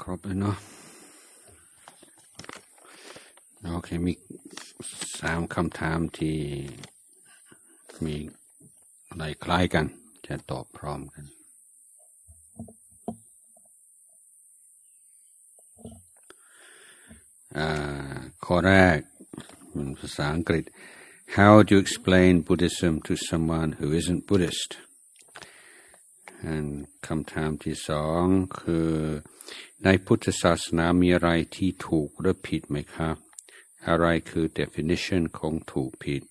ครบแล้วเนาะโอเคมีสามคำถามที่มีอะไรคล้ายกัน จะตอบพร้อมกัน ข้อแรกเป็นภาษาอังกฤษ How do you explain Buddhism to someone who isn't Buddhist คำถามที่สองคือ ในพุทธศาสนามีอะไรที่ถูกหรือผิดไหมครับ อะไรคือ definition ของถูกผิด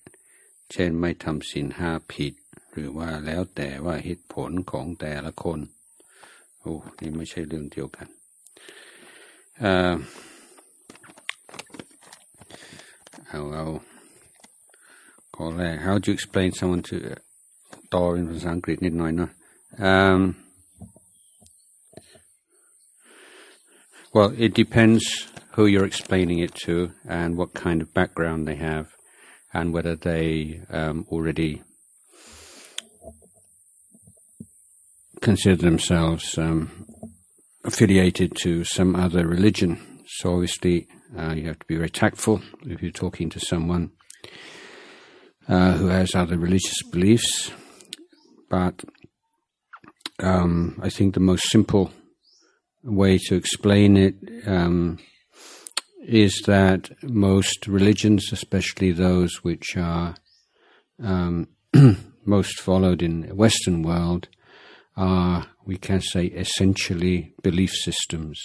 เช่นไม่ทำสินห้าผิด หรือว่าแล้วแต่ว่าเหตุผลของแต่ละคน โอ้นี่ไม่ใช่เรื่องเดียวกันเอาเอาข้อแรก how do you explain someone to ต่อเป็นภาษาอังกฤษนิดหน่อยเนาะ um, Well, it depends who you're explaining it to and what kind of background they have and whether they um, already consider themselves um, affiliated to some other religion. So obviously, uh, you have to be very tactful if you're talking to someone uh, who has other religious beliefs. But um, I think the most simple way to explain it um, is that most religions, especially those which are um, most followed in the Western world, are, we can say, essentially belief systems.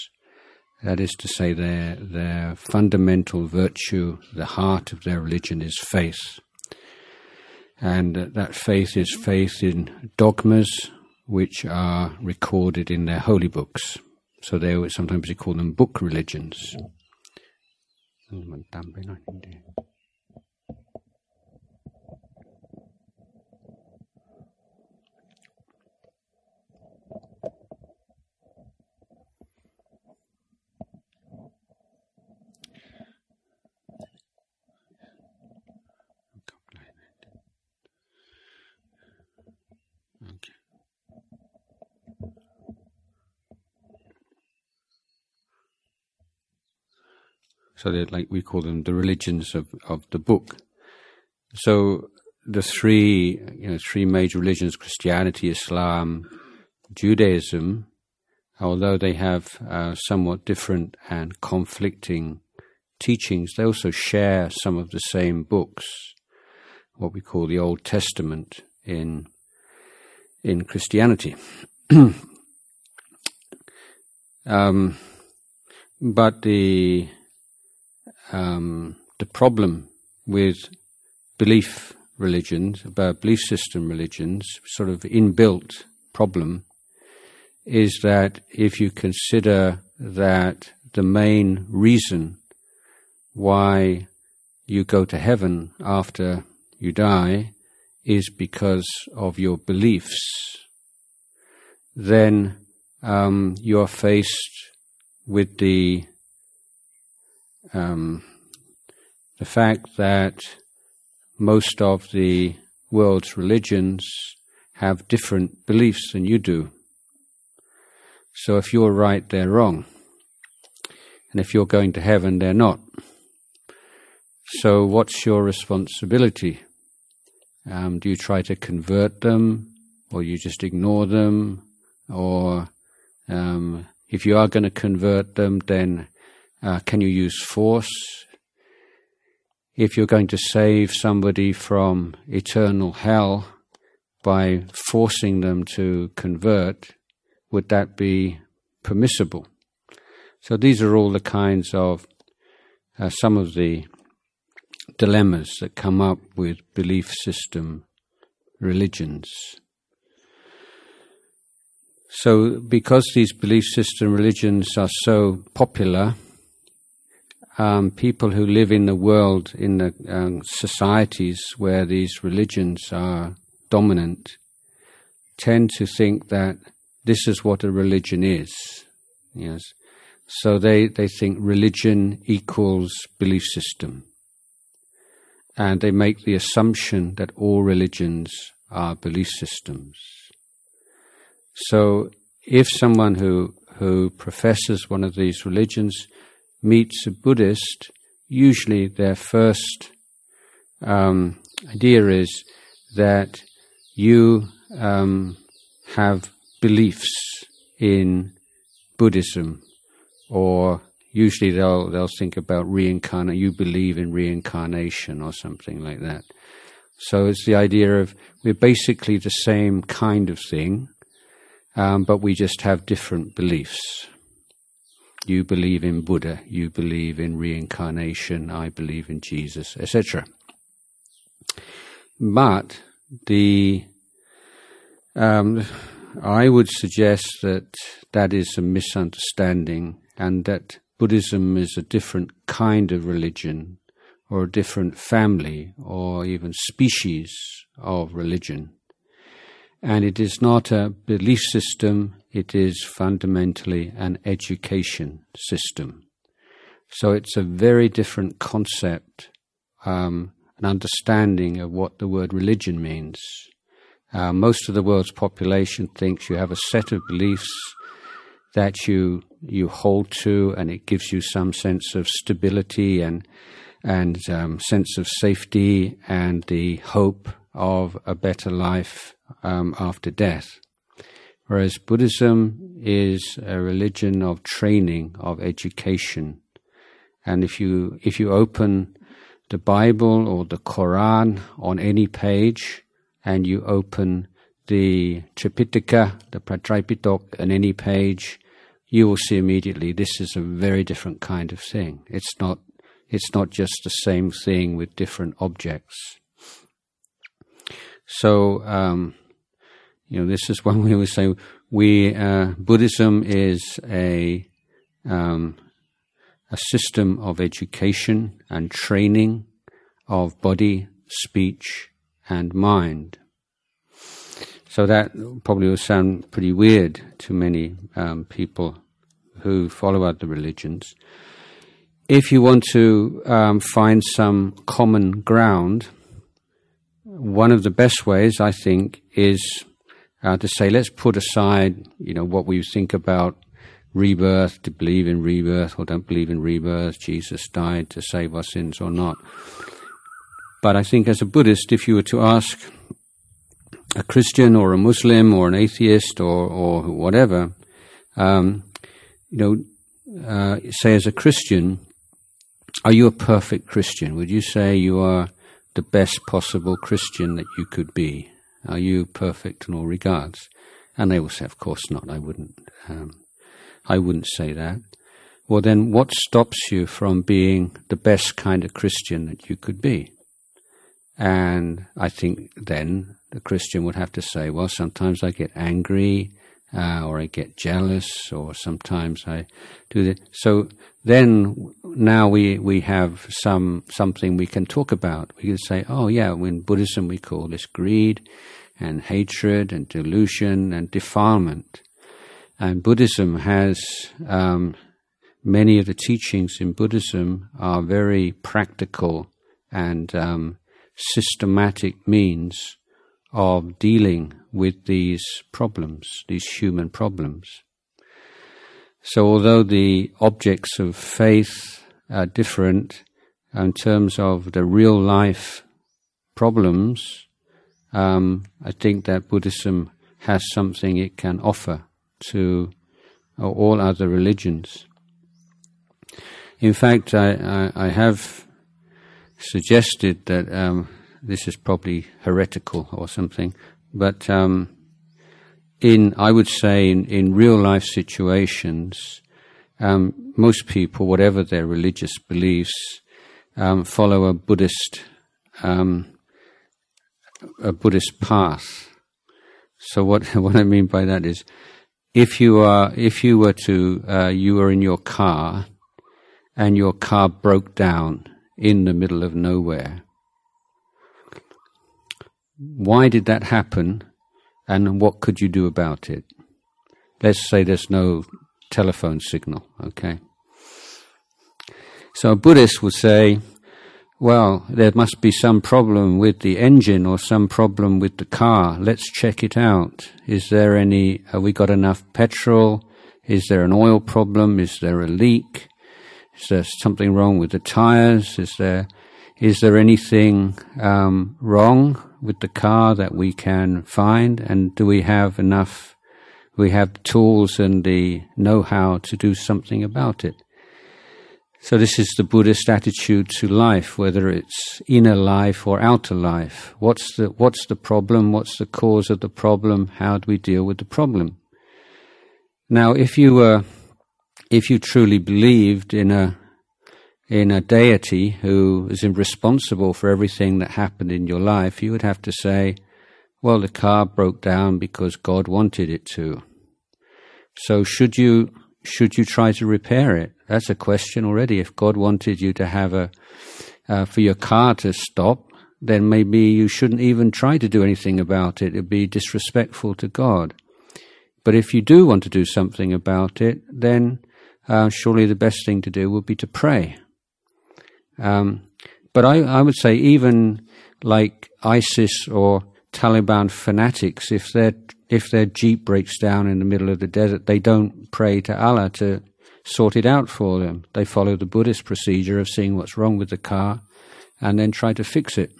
That is to say, their, their fundamental virtue, the heart of their religion is faith. And that faith is faith in dogmas which are recorded in their holy books. So they sometimes they call them book religions. So like we call them the religions of, of the book. So the three you know three major religions Christianity, Islam, Judaism, although they have uh, somewhat different and conflicting teachings, they also share some of the same books, what we call the Old Testament in in Christianity. um, but the um, the problem with belief religions, about belief system religions, sort of inbuilt problem, is that if you consider that the main reason why you go to heaven after you die is because of your beliefs, then um, you're faced with the um, the fact that most of the world's religions have different beliefs than you do. So if you're right, they're wrong. And if you're going to heaven, they're not. So what's your responsibility? Um, do you try to convert them, or you just ignore them, or um, if you are going to convert them, then uh, can you use force? If you're going to save somebody from eternal hell by forcing them to convert, would that be permissible? So these are all the kinds of uh, some of the dilemmas that come up with belief system religions. So, because these belief system religions are so popular, um, people who live in the world, in the um, societies where these religions are dominant, tend to think that this is what a religion is. Yes. So they, they think religion equals belief system. And they make the assumption that all religions are belief systems. So if someone who, who professes one of these religions meets a Buddhist, usually their first um, idea is that you um, have beliefs in Buddhism, or usually they'll they'll think about reincarnation. You believe in reincarnation or something like that. So it's the idea of we're basically the same kind of thing, um, but we just have different beliefs. You believe in Buddha, you believe in reincarnation, I believe in Jesus, etc. But the um, I would suggest that that is a misunderstanding, and that Buddhism is a different kind of religion, or a different family, or even species of religion. And it is not a belief system, it is fundamentally an education system. So it's a very different concept, um, an understanding of what the word religion means. Uh, most of the world's population thinks you have a set of beliefs that you you hold to, and it gives you some sense of stability and and um, sense of safety and the hope of a better life um, after death. Whereas Buddhism is a religion of training, of education. And if you, if you open the Bible or the Quran on any page and you open the Tripitaka, the Patraipitok on any page, you will see immediately this is a very different kind of thing. It's not, it's not just the same thing with different objects. So, um, you know, this is one way we say we uh, Buddhism is a um, a system of education and training of body, speech, and mind. So that probably will sound pretty weird to many um, people who follow other religions. If you want to um, find some common ground, one of the best ways, I think, is uh, to say, let's put aside, you know, what we think about rebirth, to believe in rebirth or don't believe in rebirth, Jesus died to save our sins or not. But I think as a Buddhist, if you were to ask a Christian or a Muslim or an atheist or, or whatever, um, you know, uh, say as a Christian, are you a perfect Christian? Would you say you are the best possible Christian that you could be? Are you perfect in all regards? And they will say, of course not. I wouldn't. Um, I wouldn't say that. Well, then, what stops you from being the best kind of Christian that you could be? And I think then the Christian would have to say, well, sometimes I get angry, uh, or I get jealous, or sometimes I do that. So then, now we, we have some something we can talk about. We can say, oh yeah, in Buddhism we call this greed, and hatred, and delusion, and defilement. And Buddhism has um, many of the teachings in Buddhism are very practical and um, systematic means of dealing with these problems, these human problems. So, although the objects of faith are different in terms of the real life problems, um, I think that Buddhism has something it can offer to all other religions. In fact, I, I, I have suggested that um, this is probably heretical or something, but um, in I would say in, in real life situations, um, most people, whatever their religious beliefs, um, follow a Buddhist um, a Buddhist path. So what what I mean by that is, if you are if you were to uh, you were in your car, and your car broke down in the middle of nowhere, why did that happen and what could you do about it? Let's say there's no telephone signal, okay? So a Buddhist would say, well, there must be some problem with the engine or some problem with the car. Let's check it out. Is there any, have we got enough petrol? Is there an oil problem? Is there a leak? Is there something wrong with the tires? Is there is there anything um, wrong with the car that we can find? And do we have enough? We have tools and the know-how to do something about it. So this is the Buddhist attitude to life, whether it's inner life or outer life. What's the, what's the problem? What's the cause of the problem? How do we deal with the problem? Now, if you were, if you truly believed in a, in a deity who is responsible for everything that happened in your life, you would have to say, well, the car broke down because God wanted it to. So should you should you try to repair it? That's a question already. If God wanted you to have a, uh, for your car to stop, then maybe you shouldn't even try to do anything about it. It'd be disrespectful to God. But if you do want to do something about it, then uh, surely the best thing to do would be to pray. Um, but I, I would say even like ISIS or Taliban fanatics, if their if their jeep breaks down in the middle of the desert, they don't pray to Allah to sort it out for them. They follow the Buddhist procedure of seeing what's wrong with the car and then try to fix it.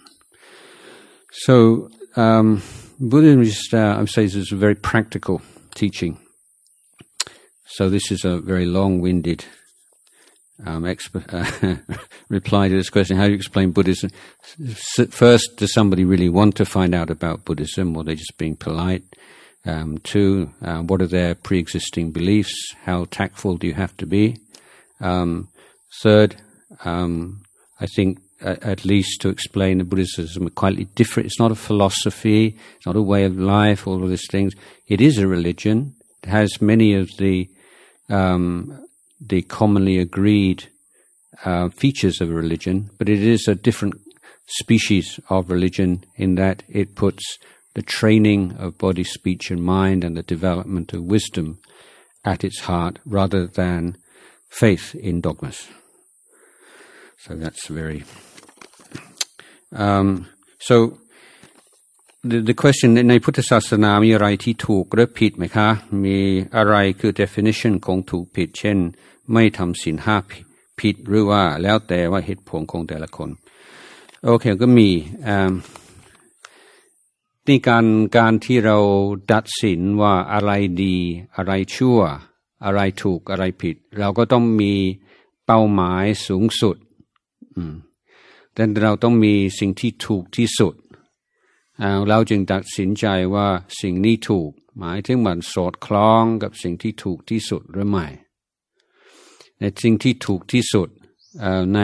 So um, Buddhism is, uh, I would say, is a very practical teaching. So this is a very long-winded um, exp- uh, reply to this question. How do you explain Buddhism? First, does somebody really want to find out about Buddhism, or are they just being polite? Um, two, uh, what are their pre-existing beliefs? How tactful do you have to be? Um, third, um, I think at least to explain the Buddhism quite different. It's not a philosophy. It's not a way of life. All of these things. It is a religion. It has many of the um, the commonly agreed uh, features of religion, but it is a different species of religion in that it puts the training of body, speech, and mind and the development of wisdom at its heart rather than faith in dogmas. So that's very. Um, so the, the question ในพุทธศาสนามีอะไรที่ถูกหรือผิดไหมคะ มีอะไรคือ definition ของถูกผิด เช่น ไม่ทำสินห้าผิดหรือว่าแล้วแต่ว่าเหตุผลของแต่ละคน โอเคก็มีนี่การการที่เราดัดสินว่าอะไรดี อะไรชั่ว อะไรถูกอะไรผิด เราก็ต้องมีเป้าหมายสูงสุดแต่เราต้องมีสิ่งที่ถูกที่สุด เราจึงตัดสินใจว่าสิ่งนี้ถูก หมายถึงมันสอดคล้องกับสิ่งที่ถูกที่สุดหรือไม่ในสิ่งที่ถูกที่สุดใน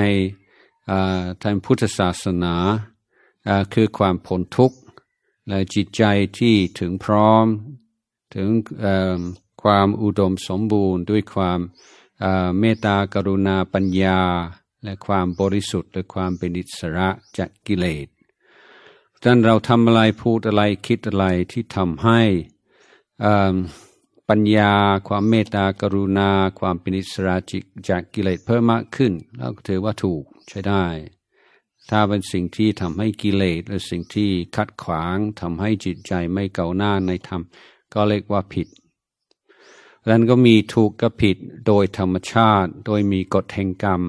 ทางพุทธศาสนาคือความพ้นทุกข์และจิตใจที่ถึงพร้อมถึงความอุดมสมบูรณ์ด้วยความเมตตากรุณาปัญญา และความบริสุทธิ์ และความเป็นอิสระจากกิเลส ดังนั้นเราทำอะไรพูดอะไรคิดอะไรที่ทำให้ปัญญา ความเมตตากรุณา ความเป็นอิสระจิตจากกิเลสเพิ่มมากขึ้นเราถือว่าถูกใช้ได้ ถ้าเป็นสิ่งที่ทำให้กิเลสหรือสิ่งที่คัดขวางทำให้จิตใจไม่เก่าหน้าในธรรม ก็เรียกว่าผิดแล้วก็มีถูกกับผิดโดยธรรมชาติ โดยมีกฎแห่งกรรม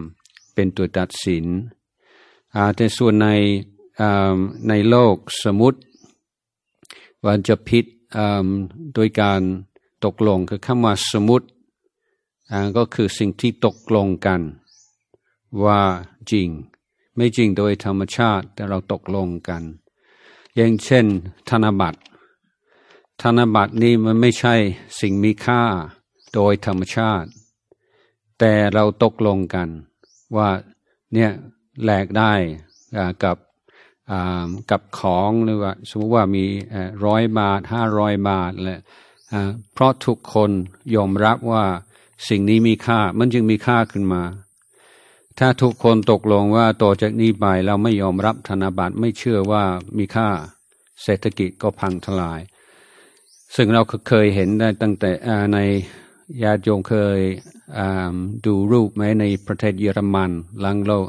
เป็นตัวตัดสินแต่ส่วนใน ในโลกสมมติว่าจะผิดโดยการตกลงคือคำว่าสมุติก็คือสิ่งที่ตกลงกัน ว่าจริง ไม่จริงโดยธรรมชาติแต่เราตกลงกัน อย่างเช่น ธนบัตร ธนบัตรนี้มันไม่ใช่สิ่งมีค่าโดยธรรมชาติ แต่เราตกลงกัน ว่าเนี่ยแลกได้กับ กับของหรือว่าสมมติว่ามีร้อยบาทห้าร้อยบาทแหละเพราะทุกคนยอมรับว่าสิ่งนี้มีค่ามันจึงมีค่าขึ้นมา ถ้าทุกคนตกลงว่าต่อจากนี้ไปเราไม่ยอมรับธนบัตรไม่เชื่อว่ามีค่าเศรษฐกิจก็พังทลาย ซึ่งเราเคยเห็นได้ตั้งแต่ในญาติโยมเคยดูรูปไหมในประเทศเยอรมันหลังโลก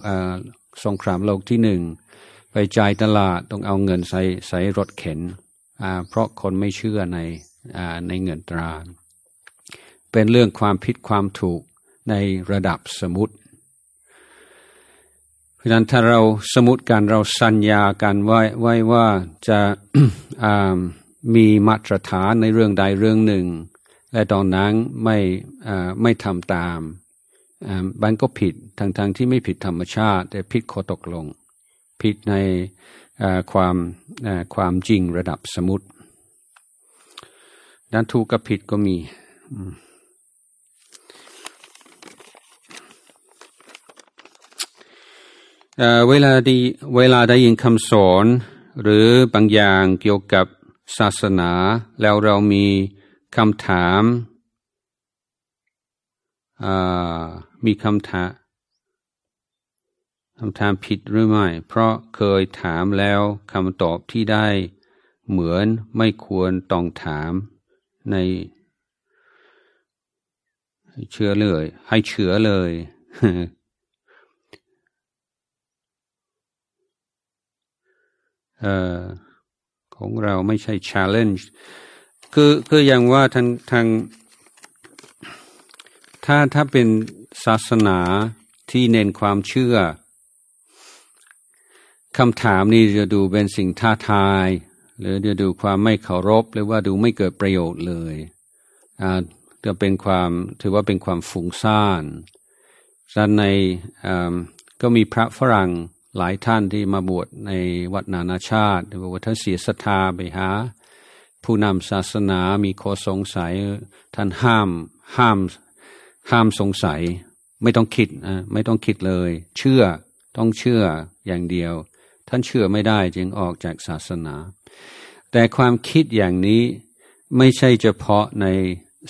สงครามโลกที่หนึ่ง ไปจ่ายตลาดต้องเอาเงินใส่ใส่รถเข็นเพราะคนไม่เชื่อในในเงินตรา เป็นเรื่องความผิดความถูกในระดับสมุติเพราะนั้นถ้าเราสมุติกันเราสัญญากันไว้ไว้ว่าจะมีมาตรฐานในเรื่องใดเรื่องหนึ่ง และตอนนั้นไม่ไม่ทำตามบันก็ผิดทางทางที่ไม่ผิดธรรมชาติ แต่ผิดข้อตกลง ผิดในความความจริงระดับสมุติด้านถูกกับผิดก็มีเวลาดีเวลาได้ยินคำสอนหรือบางอย่างเกี่ยวกับศาสนาแล้วเรามีคำถามมีคำถามำถามผิดหรือไม่ เพราะเคยถามแล้วคำตอบที่ได้ เหมือนไม่ควรต้องถามในเชื่อเลย ให้เชื่อเลยของเราไม่ใช่ challenge คือคืออย่างว่าทางทางถ้าถ้าเป็นศาสนาที่เน้นความเชื่อ คำถามนี้จะดูเป็นสิ่งท้าทาย หรือจะดูความไม่เคารพ หรือว่าดูไม่เกิดประโยชน์เลยอ่าจะเป็นความถือว่าเป็นความฟุ้งซ่านดังในก็มีพระฝรั่งหลายท่านที่มาบวชในวัดนานาชาติบอกว่าท่านเสียศรัทธาไปหา ผู้นำศาสนามีข้อสงสัยท่านห้ามห้ามห้ามสงสัย ไม่ต้องคิดนะไม่ต้องคิดเลย เชื่อต้องเชื่ออย่างเดียว ท่านเชื่อไม่ได้จึงออกจากศาสนา แต่ความคิดอย่างนี้ไม่ใช่เฉพาะใน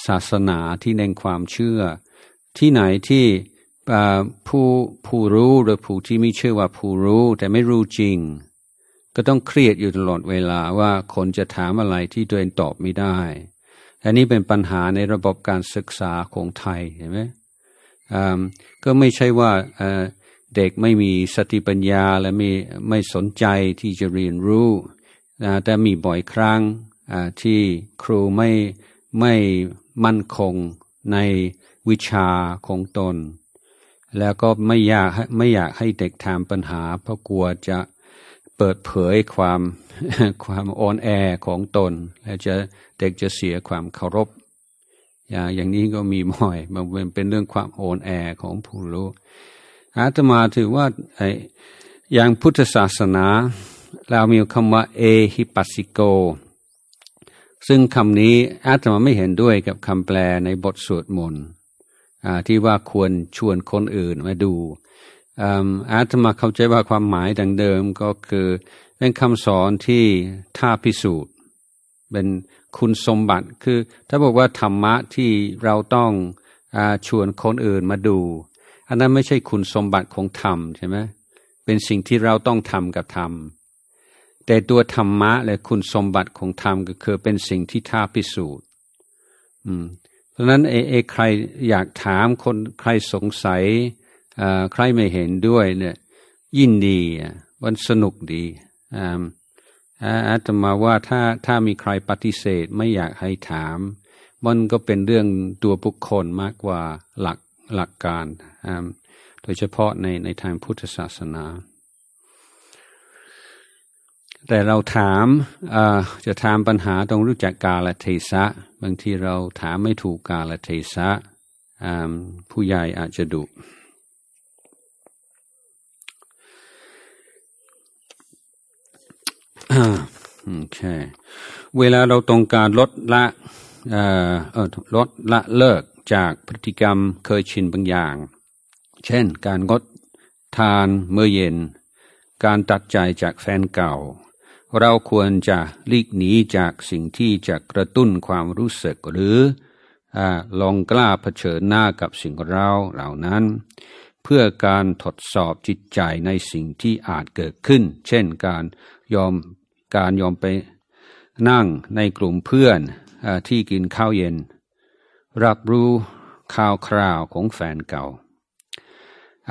ศาสนาที่เน้นความเชื่อ ที่ไหนที่ผู้ผู้รู้หรือผู้ที่ไม่เชื่อว่าผู้รู้แต่ไม่รู้จริง ก็ต้องเครียดอยู่ตลอดเวลาว่าคนจะถามอะไรที่ตัวเองตอบไม่ได้อันนี้เป็นปัญหาในระบบการศึกษาของไทยเห็นไหมก็ไม่ใช่ว่า เด็กไม่มีสติปัญญาและไม่ไม่สนใจที่จะเรียนรู้แต่มีบ่อยครั้งที่ครูไม่ไม่มั่นคงในวิชาของตน แล้วก็ไม่อยากไม่อยากให้เด็กถามปัญหา เพราะกลัวจะเปิดเผยความความอ่อนแอของตน และจะเด็กจะเสียความเคารพอย่างอย่างนี้ก็มีบ่อยมันเป็นเรื่องความอ่อนแอของผู้รู้ อาตมาถือว่าไออย่างพุทธศาสนา เรามีคำว่าเอฮิปัสสิโก ซึ่งคำนี้อาตมาไม่เห็นด้วยกับคำแปลในบทสวดมนต์ที่ว่าควรชวนคนอื่นมาดูอาตมาเข้าใจว่าความหมายดังเดิมก็คือเป็นคำสอนที่ท่าพิสูจน์ เป็นคุณสมบัติคือถ้าบอกว่าธรรมะที่เราต้องอชวนคนอื่นมาดู อันนั้นไม่ใช่คุณสมบัติของธรรมใช่ไหมเป็นสิ่งที่เราต้องทำกับธรรม แต่ตัวธรรมะและคุณสมบัติของธรรมก็คือเป็นสิ่งที่ท่าพิสูจน์เพราะนั้นเอเอใครอยากถามคนใครสงสัยใครไม่เห็นด้วยเนี่ยยินดีมันสนุกดีอาตมาว่าถ้าถ้ามีใครปฏิเสธไม่อยากให้ถาม มันก็เป็นเรื่องตัวบุคคลมากกว่าหลักหลักการ โดยเฉพาะในในทางพุทธศาสนา แต่เราถามจะถามปัญหาต้องรู้จักกาลเทศะ บางทีเราถามไม่ถูกกาลเทศะผู้ใหญ่อาจจะดุโอเค เวลาเราต้องการลดละเอ่อลดละเลิกจากพฤติกรรมเคยชินบางอย่าง เช่น การงดทานเมื่อเย็น การตัดใจจากแฟนเก่า เราควรจะลีกหนีจากสิ่งที่จะกระตุ้นความรู้สึกหรืออลองกล้าเผชิญหน้ากับสิ่งเราเหล่านั้น เพื่อการทดสอบจิตใจในสิ่งที่อาจเกิดขึ้น เช่นการยอมการยอมไปนั่งในกลุ่มเพื่อนอที่กินข้าวเย็น รับรู้ข่าวคราวของแฟนเก่า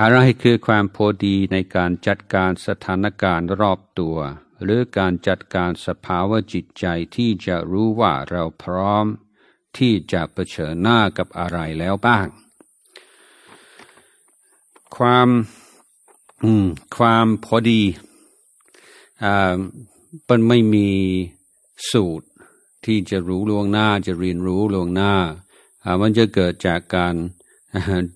อะไรคือความพอดีในการจัดการสถานการณ์รอบตัว หรือการจัดการสภาวะจิตใจที่จะรู้ว่าเราพร้อม ที่จะเผชิญหน้ากับอะไรแล้วบ้าง ความความพอดีมันไม่มีสูตรที่จะรู้ล่วงหน้าจะเรียนรู้ล่วงหน้า มันจะเกิดจากการ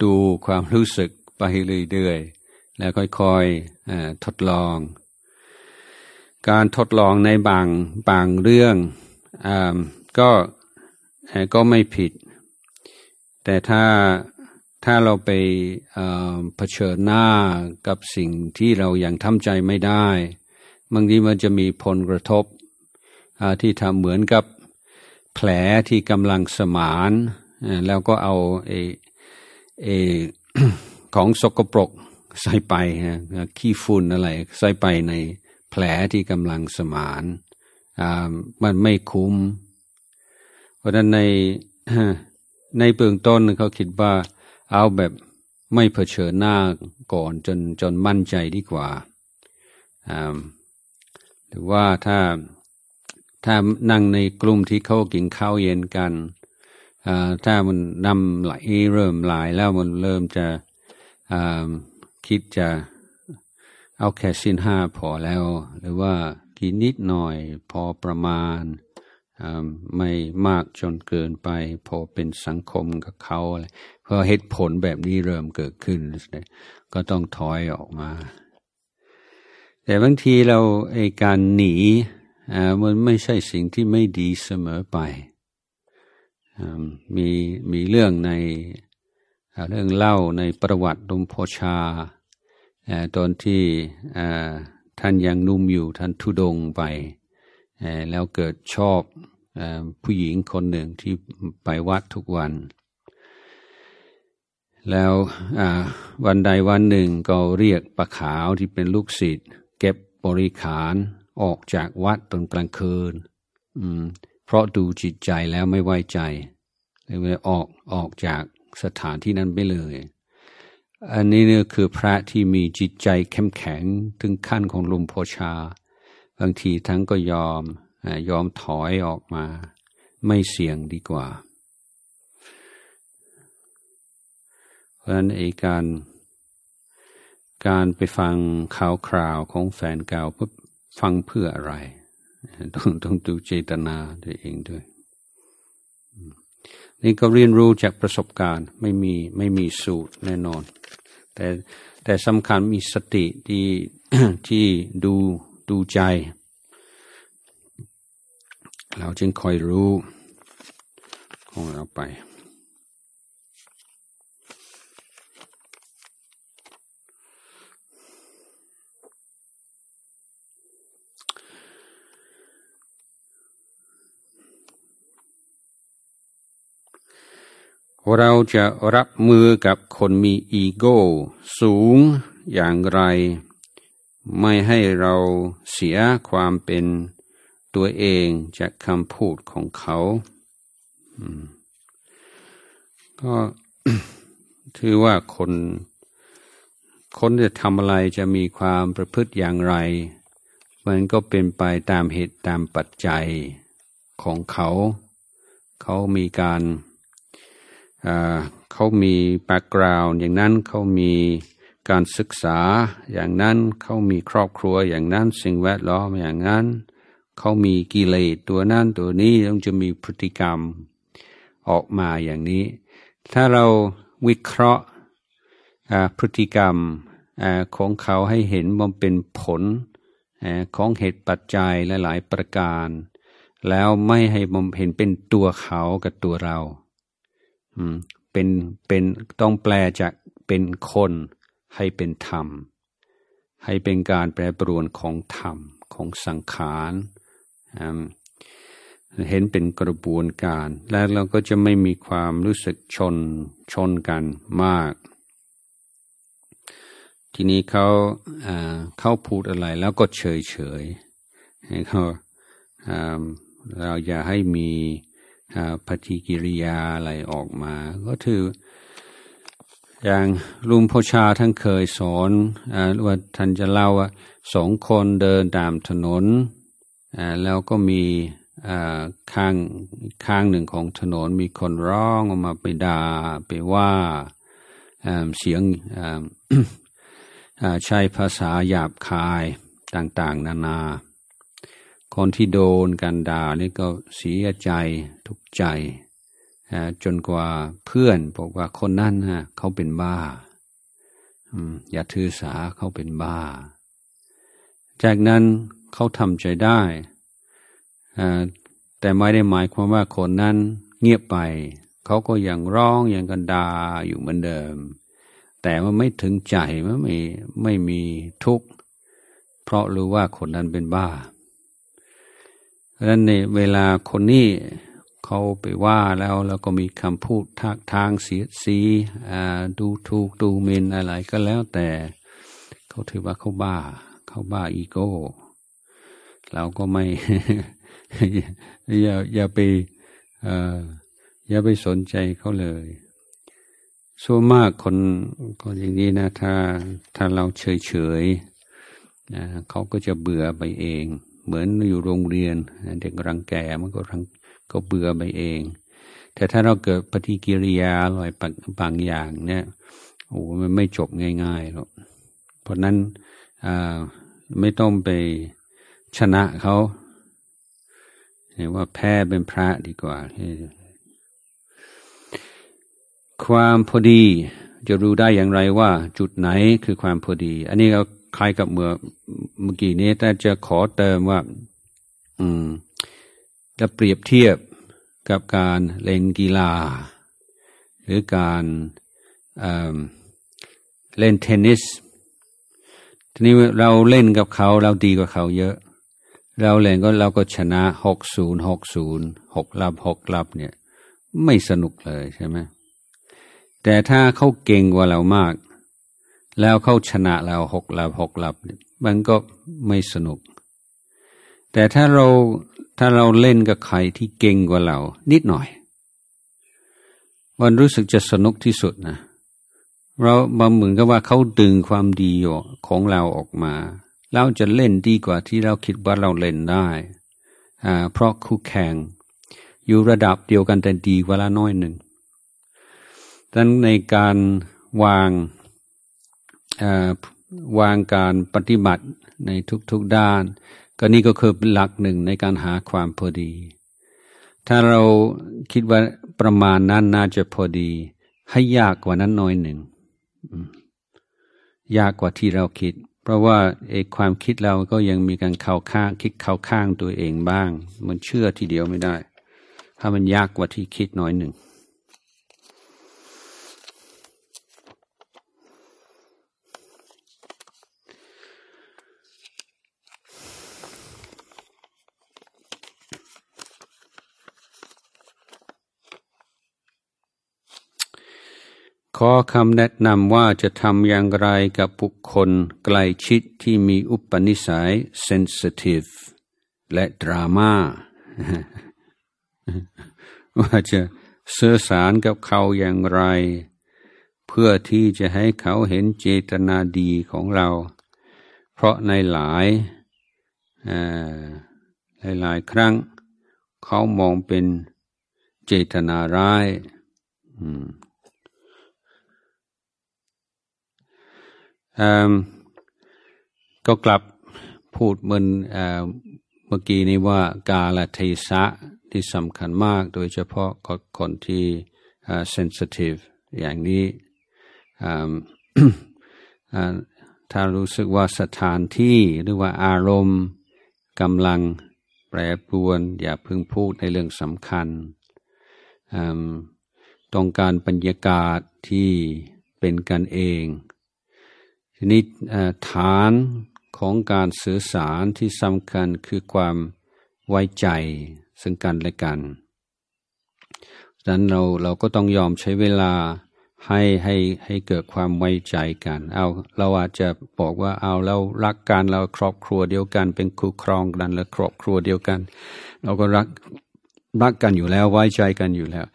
ดูความรู้สึก ไปเรื่อยๆ แล้วค่อยๆทดลอง การทดลองในบางบางเรื่องอก็ก็ไม่ผิด แต่ถ้าถ้าเราไปเผชิญหน้ากับสิ่งที่เรายัางทำใจไม่ได้บางทีมันจะมีผลกระทบที่ทำเหมือนกับแผลที่กำลังสมานแล้วก็เอาเอเอ ของสกปรกใส่ไปขี้ฝุ่นอะไรใส่ไปในแผลที่กำลังสมานมันไม่คุ้ม เพราะฉะนั้นในในเบื้องต้นเขาคิดว่าเอาแบบไม่เผชิญหน้าก่อนจนจนมั่นใจดีกว่าหรือว่าถ้าถ้านั่งในกลุ่มที่เขากินข้าวเย็นกัน ถ้ามันนำไหลเริ่มไหลแล้วมันเริ่มจะ คิดจะเอาแค่สิ้นห้าพอแล้ว หรือว่ากินนิดหน่อยพอประมาณ ไม่มากจนเกินไป พอเป็นสังคมกับเขาอะไรพอเหตุผลแบบนี้เริ่มเกิดขึ้น ก็ต้องถอยออกมา แต่บางทีเราไอการหนีมันไม่ใช่สิ่งที่ไม่ดีเสมอไปมีมีเรื่องใน เรื่องเล่าในประวัติลุงโพชาตอนที่ท่านยังนุ่มอยู่ท่านทุดงไป แล้วเกิดชอบผู้หญิงคนหนึ่งที่ไปวัดทุกวัน แล้ววันใดวันหนึ่งก็เรียกปะขาวที่เป็นลูกศิษย์เก็บบริขารออกจากวัดตอนกลางคืน เพราะดูจิตใจแล้วไม่ไว้ใจเลยออกออกจาก สถานที่นั้นไปเลย อันนี้เนี่ยคือพระที่มีจิตใจเข้มแข็งถึงขั้นของลุมโพชา บางทีทั้งก็ยอมยอมถอยออกมา ไม่เสี่ยงดีกว่า เพราะฉะนั้นไอ้การการไปฟังข่าวคราวของแฟนเก่าเพื่อฟังเพื่ออะไร ต้องต้องดูเจตนาตัวเองด้วย นี่ก็เรียนรู้จากประสบการณ์ไม่มีไม่มีสูตรแน่นอน แต่แต่สำคัญมีสติที่ที่ดูดูใจ เราจึงคอยรู้ของเราไป เราจะรับมือกับคนมีอีโก้สูงอย่างไร ไม่ให้เราเสียความเป็นตัวเองจากคำพูดของเขาก็ถือว่าคน คนจะทำอะไรจะมีความประพฤติอย่างไร มันก็เป็นไปตามเหตุตามปัจจัยของเขา เขามีการ เขามีแบ็กกราวน์อย่างนั้นเขามีการศึกษาอย่างนั้นเขามีครอบครัวอย่างนั้นสิ่งแวดล้อมอย่างนั้น เขามีกิเลสตัวนั้นตัวนี้ต้องจะมีพฤติกรรมออกมาอย่างนี้ ถ้าเราวิเคราะห์พฤติกรรมของเขาให้เห็นมันเป็นผลของเหตุปัจจัยหลาย ๆ ประการ แล้วไม่ให้มันเห็นเป็นตัวเขากับตัวเรา เป็นเป็นต้องแปลจากเป็นคนให้เป็นธรรม ให้เป็นการแปรปรวนของธรรมของสังขารเห็นเป็นกระบวนการ แล้วเราก็จะไม่มีความรู้สึกชนชนกันมาก ทีนี้เขาเขาพูดอะไรแล้วก็เฉยเฉยเขาเราอย่าให้มี ปฏิกิริยาอะไรออกมา ก็ถือ อย่างลุงพ่อชาท่านเคยสอนอว่าท่านจะเล่าว่าสองคนเดินตามถนน แล้วก็มีข้างข้างหนึ่งของถนนมีคนร้องออกมาไปด่าไปว่าเสียงใช้ภาษาหยาบคายต่าง ๆ นานา คนที่โดนกันด่านี่ก็เสียใจ ทุกใจจนกว่าเพื่อนบอกว่าคนนั้นฮะเขาเป็นบ้าอย่าถือสาเขาเป็นบ้า จากนั้นเขาทำใจได้แต่ไม่ได้หมายความว่าคนนั้นเงียบไป เขาก็ยังร้องยังกันดาอยู่เหมือนเดิม แต่ว่าไม่ถึงใจไม่ไม่ไม่มีทุกข์ เพราะรู้ว่าคนนั้นเป็นบ้าดังนั้นในเวลาคนนี้ เขาไปว่าแล้วแล้วก็มีคำพูดทางทางเสียสีดูถูกดูเมนอะไรก็แล้วแต่ เขาถือว่าเขาบ้า เขาบ้าอีโก้เราก็ไม่ อย่าอย่าไปอย่าไปสนใจเขาเลยส่วนมากคนคนอย่างนี้นะ ถ้าถ้าเราเฉยเฉยนะเขาก็จะเบื่อไปเอง เหมือนอยู่โรงเรียน เด็กรังแกมันก็รังก็ ก็เบื่อไปเอง แต่ถ้าเราเกิดปฏิกิริยาอะไรบางอย่างเนี่ยโอ้มันไม่จบง่ายๆหรอกเพราะนั้นไม่ต้องไปชนะเขาเห็นว่าแพ้เป็นพระดีกว่า ความพอดีจะรู้ได้อย่างไรว่า จุดไหนคือความพอดี อันนี้เราคล้ายกับเมื่อเมื่อกี้นี้แต่จะขอเติมว่า อืม จะเปรียบเทียบกับการเล่นกีฬา หรือการเล่นเทนนิสทีนี้เราเล่นกับเขาเราดีกว่าเขาเยอะ เราเล่นก็เราก็ชนะหกศูนย์หกศูนย์หกลับหกลับเนี่ย ไม่สนุกเลยใช่ไหมแต่ถ้าเขาเก่งกว่าเรามาก แล้วเขาชนะเราหกลับหกลับ มันก็ไม่สนุก แต่ถ้าเรา ถ้าเราเล่นกับใครที่เก่งกว่าเรา นิดหน่อย มันรู้สึกจะสนุกที่สุดนะเราบาเหมือนกับว่าเขาดึงความดีของเราออกมา เราจะเล่นดีกว่าที่เราคิดว่าเราเล่นได้เพราะคู่แข่งอยู่ระดับเดียวกันแต่ดีกว่าน้อยหนึ่งดังในการวางวางการปฏิบัติในทุกๆด้าน ก็นี่ก็คือหลักหนึ่งในการหาความพอดี ถ้าเราคิดว่าประมาณนั้นน่าจะพอดี ให้ยากกว่านั้นน้อยหนึ่ง ยากกว่าที่เราคิด เพราะว่าเอกความคิดเราก็ยังมีการเข้าข้างคิดเข้าข้างตัวเองบ้าง มันเชื่อทีเดียวไม่ได้ ถ้ามันยากกว่าที่คิดน้อยหนึ่ง ขอคำแนะนำว่าจะทำอย่างไรกับบุคคลใกล้ชิดที่มีอุปนิสัยเซนซิทีฟและดราม่าว่าจะสื่อสารกับเขาอย่างไร เพื่อที่จะให้เขาเห็นเจตนาดีของเรา เพราะในหลายหลายหลายครั้ง เขามองเป็นเจตนาร้าย ก็กลับพูดเหมือนเมื่อกี้นี้ว่ากาลเทศะที่สำคัญมาก โดยเฉพาะคนที่เซนซิทีฟอย่างนี้ถ้ารู้สึกว่าสถานที่หรือว่าอารมณ์กำลังแปรปรวน อย่าเพิ่งพูดในเรื่องสำคัญ ต้องการบรรยากาศที่เป็นกันเอง ทีนี้ฐานของการสื่อสารที่สำคัญคือความไว้ใจซึ่งกันและกันดังนั้นเราเราก็ต้องยอมใช้เวลาให้ให้ให้เกิดความไว้ใจกัน เอาเราอาจจะบอกว่าเอาเรารักกันเราครอบครัวเดียวกัน เป็นคู่ครองกันและครอบครัวเดียวกัน เราก็รักรักกันอยู่แล้วไว้ใจกันอยู่แล้ว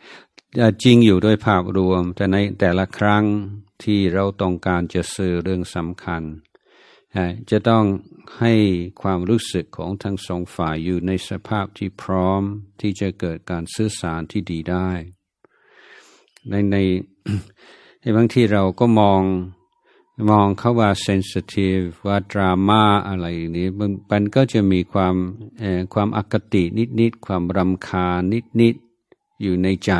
จริงอยู่ด้วยภาพรวม แต่ในแต่ละครั้ง ที่เราต้องการจะสื่อเรื่องสำคัญ จะต้องให้ความรู้สึกของทั้งสองฝ่ายอยู่ในสภาพที่พร้อมที่จะเกิดการสื่อสารที่ดีได้ ในในในบางที่เราก็มองมองเขาว่าเซนซิทีฟว่าดราม่าอะไรนี้มันก็จะมีความความอคตินิดๆความรำคาญนิดๆอยู่ในใจ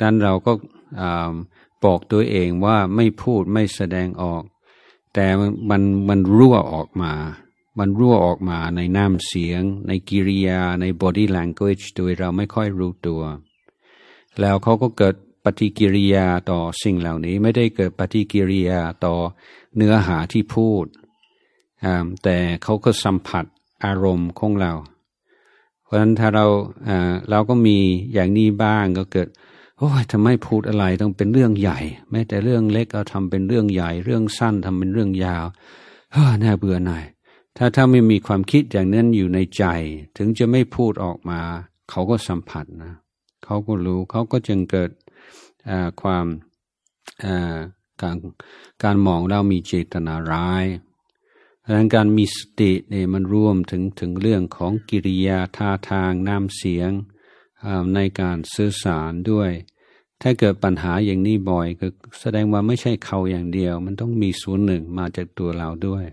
ดังนั้นเราก็ บอกตัวเองว่าไม่พูดไม่แสดงออก แต่มันมันรั่วออกมา มันรั่วออกมาในน้ำเสียง ในกิริยาใน body language โดยเราไม่ค่อยรู้ตัว แล้วเขาก็เกิดปฏิกิริยาต่อสิ่งเหล่านี้ไม่ได้เกิดปฏิกิริยาต่อเนื้อหาที่พูด แต่เขาก็สัมผัสอารมณ์ของเรา เพราะฉะนั้นถ้าเราเราก็มีอย่างนี้บ้างก็เกิด โอ้ยทำไมพูดอะไรต้องเป็นเรื่องใหญ่ แม้แต่เรื่องเล็กเอาทำเป็นเรื่องใหญ่ เรื่องสั้นทำเป็นเรื่องยาวเฮ้อน่าเบื่อหน่ายถ้าถ้าไม่มีความคิดอย่างนั้นอยู่ในใจ ถึงจะไม่พูดออกมา เขาก็สัมผัสนะเขาก็รู้เขาก็จึงเกิดความการการมองเรามีเจตนาร้ายดังนั้นการมีสติเนี่ยมันรวมถึงถึงเรื่องของกิริยาท่าทางน้ำเสียง ในการสื่อสารด้วย ถ้าเกิดปัญหาอย่างนี้บ่อยก็แสดงว่าไม่ใช่เขาอย่างเดียว มันต้องมีส่วนหนึ่งมาจากตัวเราด้วย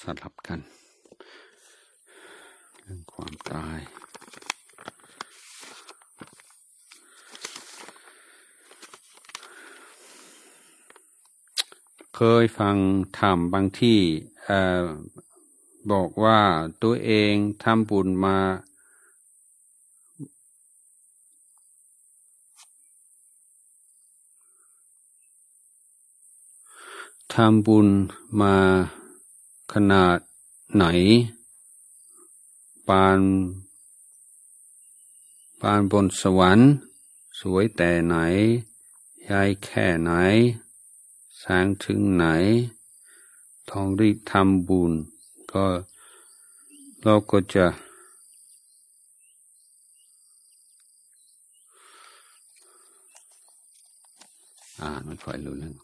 สลับกัน เรื่องความตาย เคยฟังธรรมบางที่บอกว่าตัวเองทำบุญมาทำบุญมาขนาดไหน ปานปานบนสวรรค์ สวยแต่ไหนใหญ่แค่ไหน สงถึงไหน ทองรีบทำบุญ ก็เราก็จะอ่านไม่ค่อยรู้เรื่อง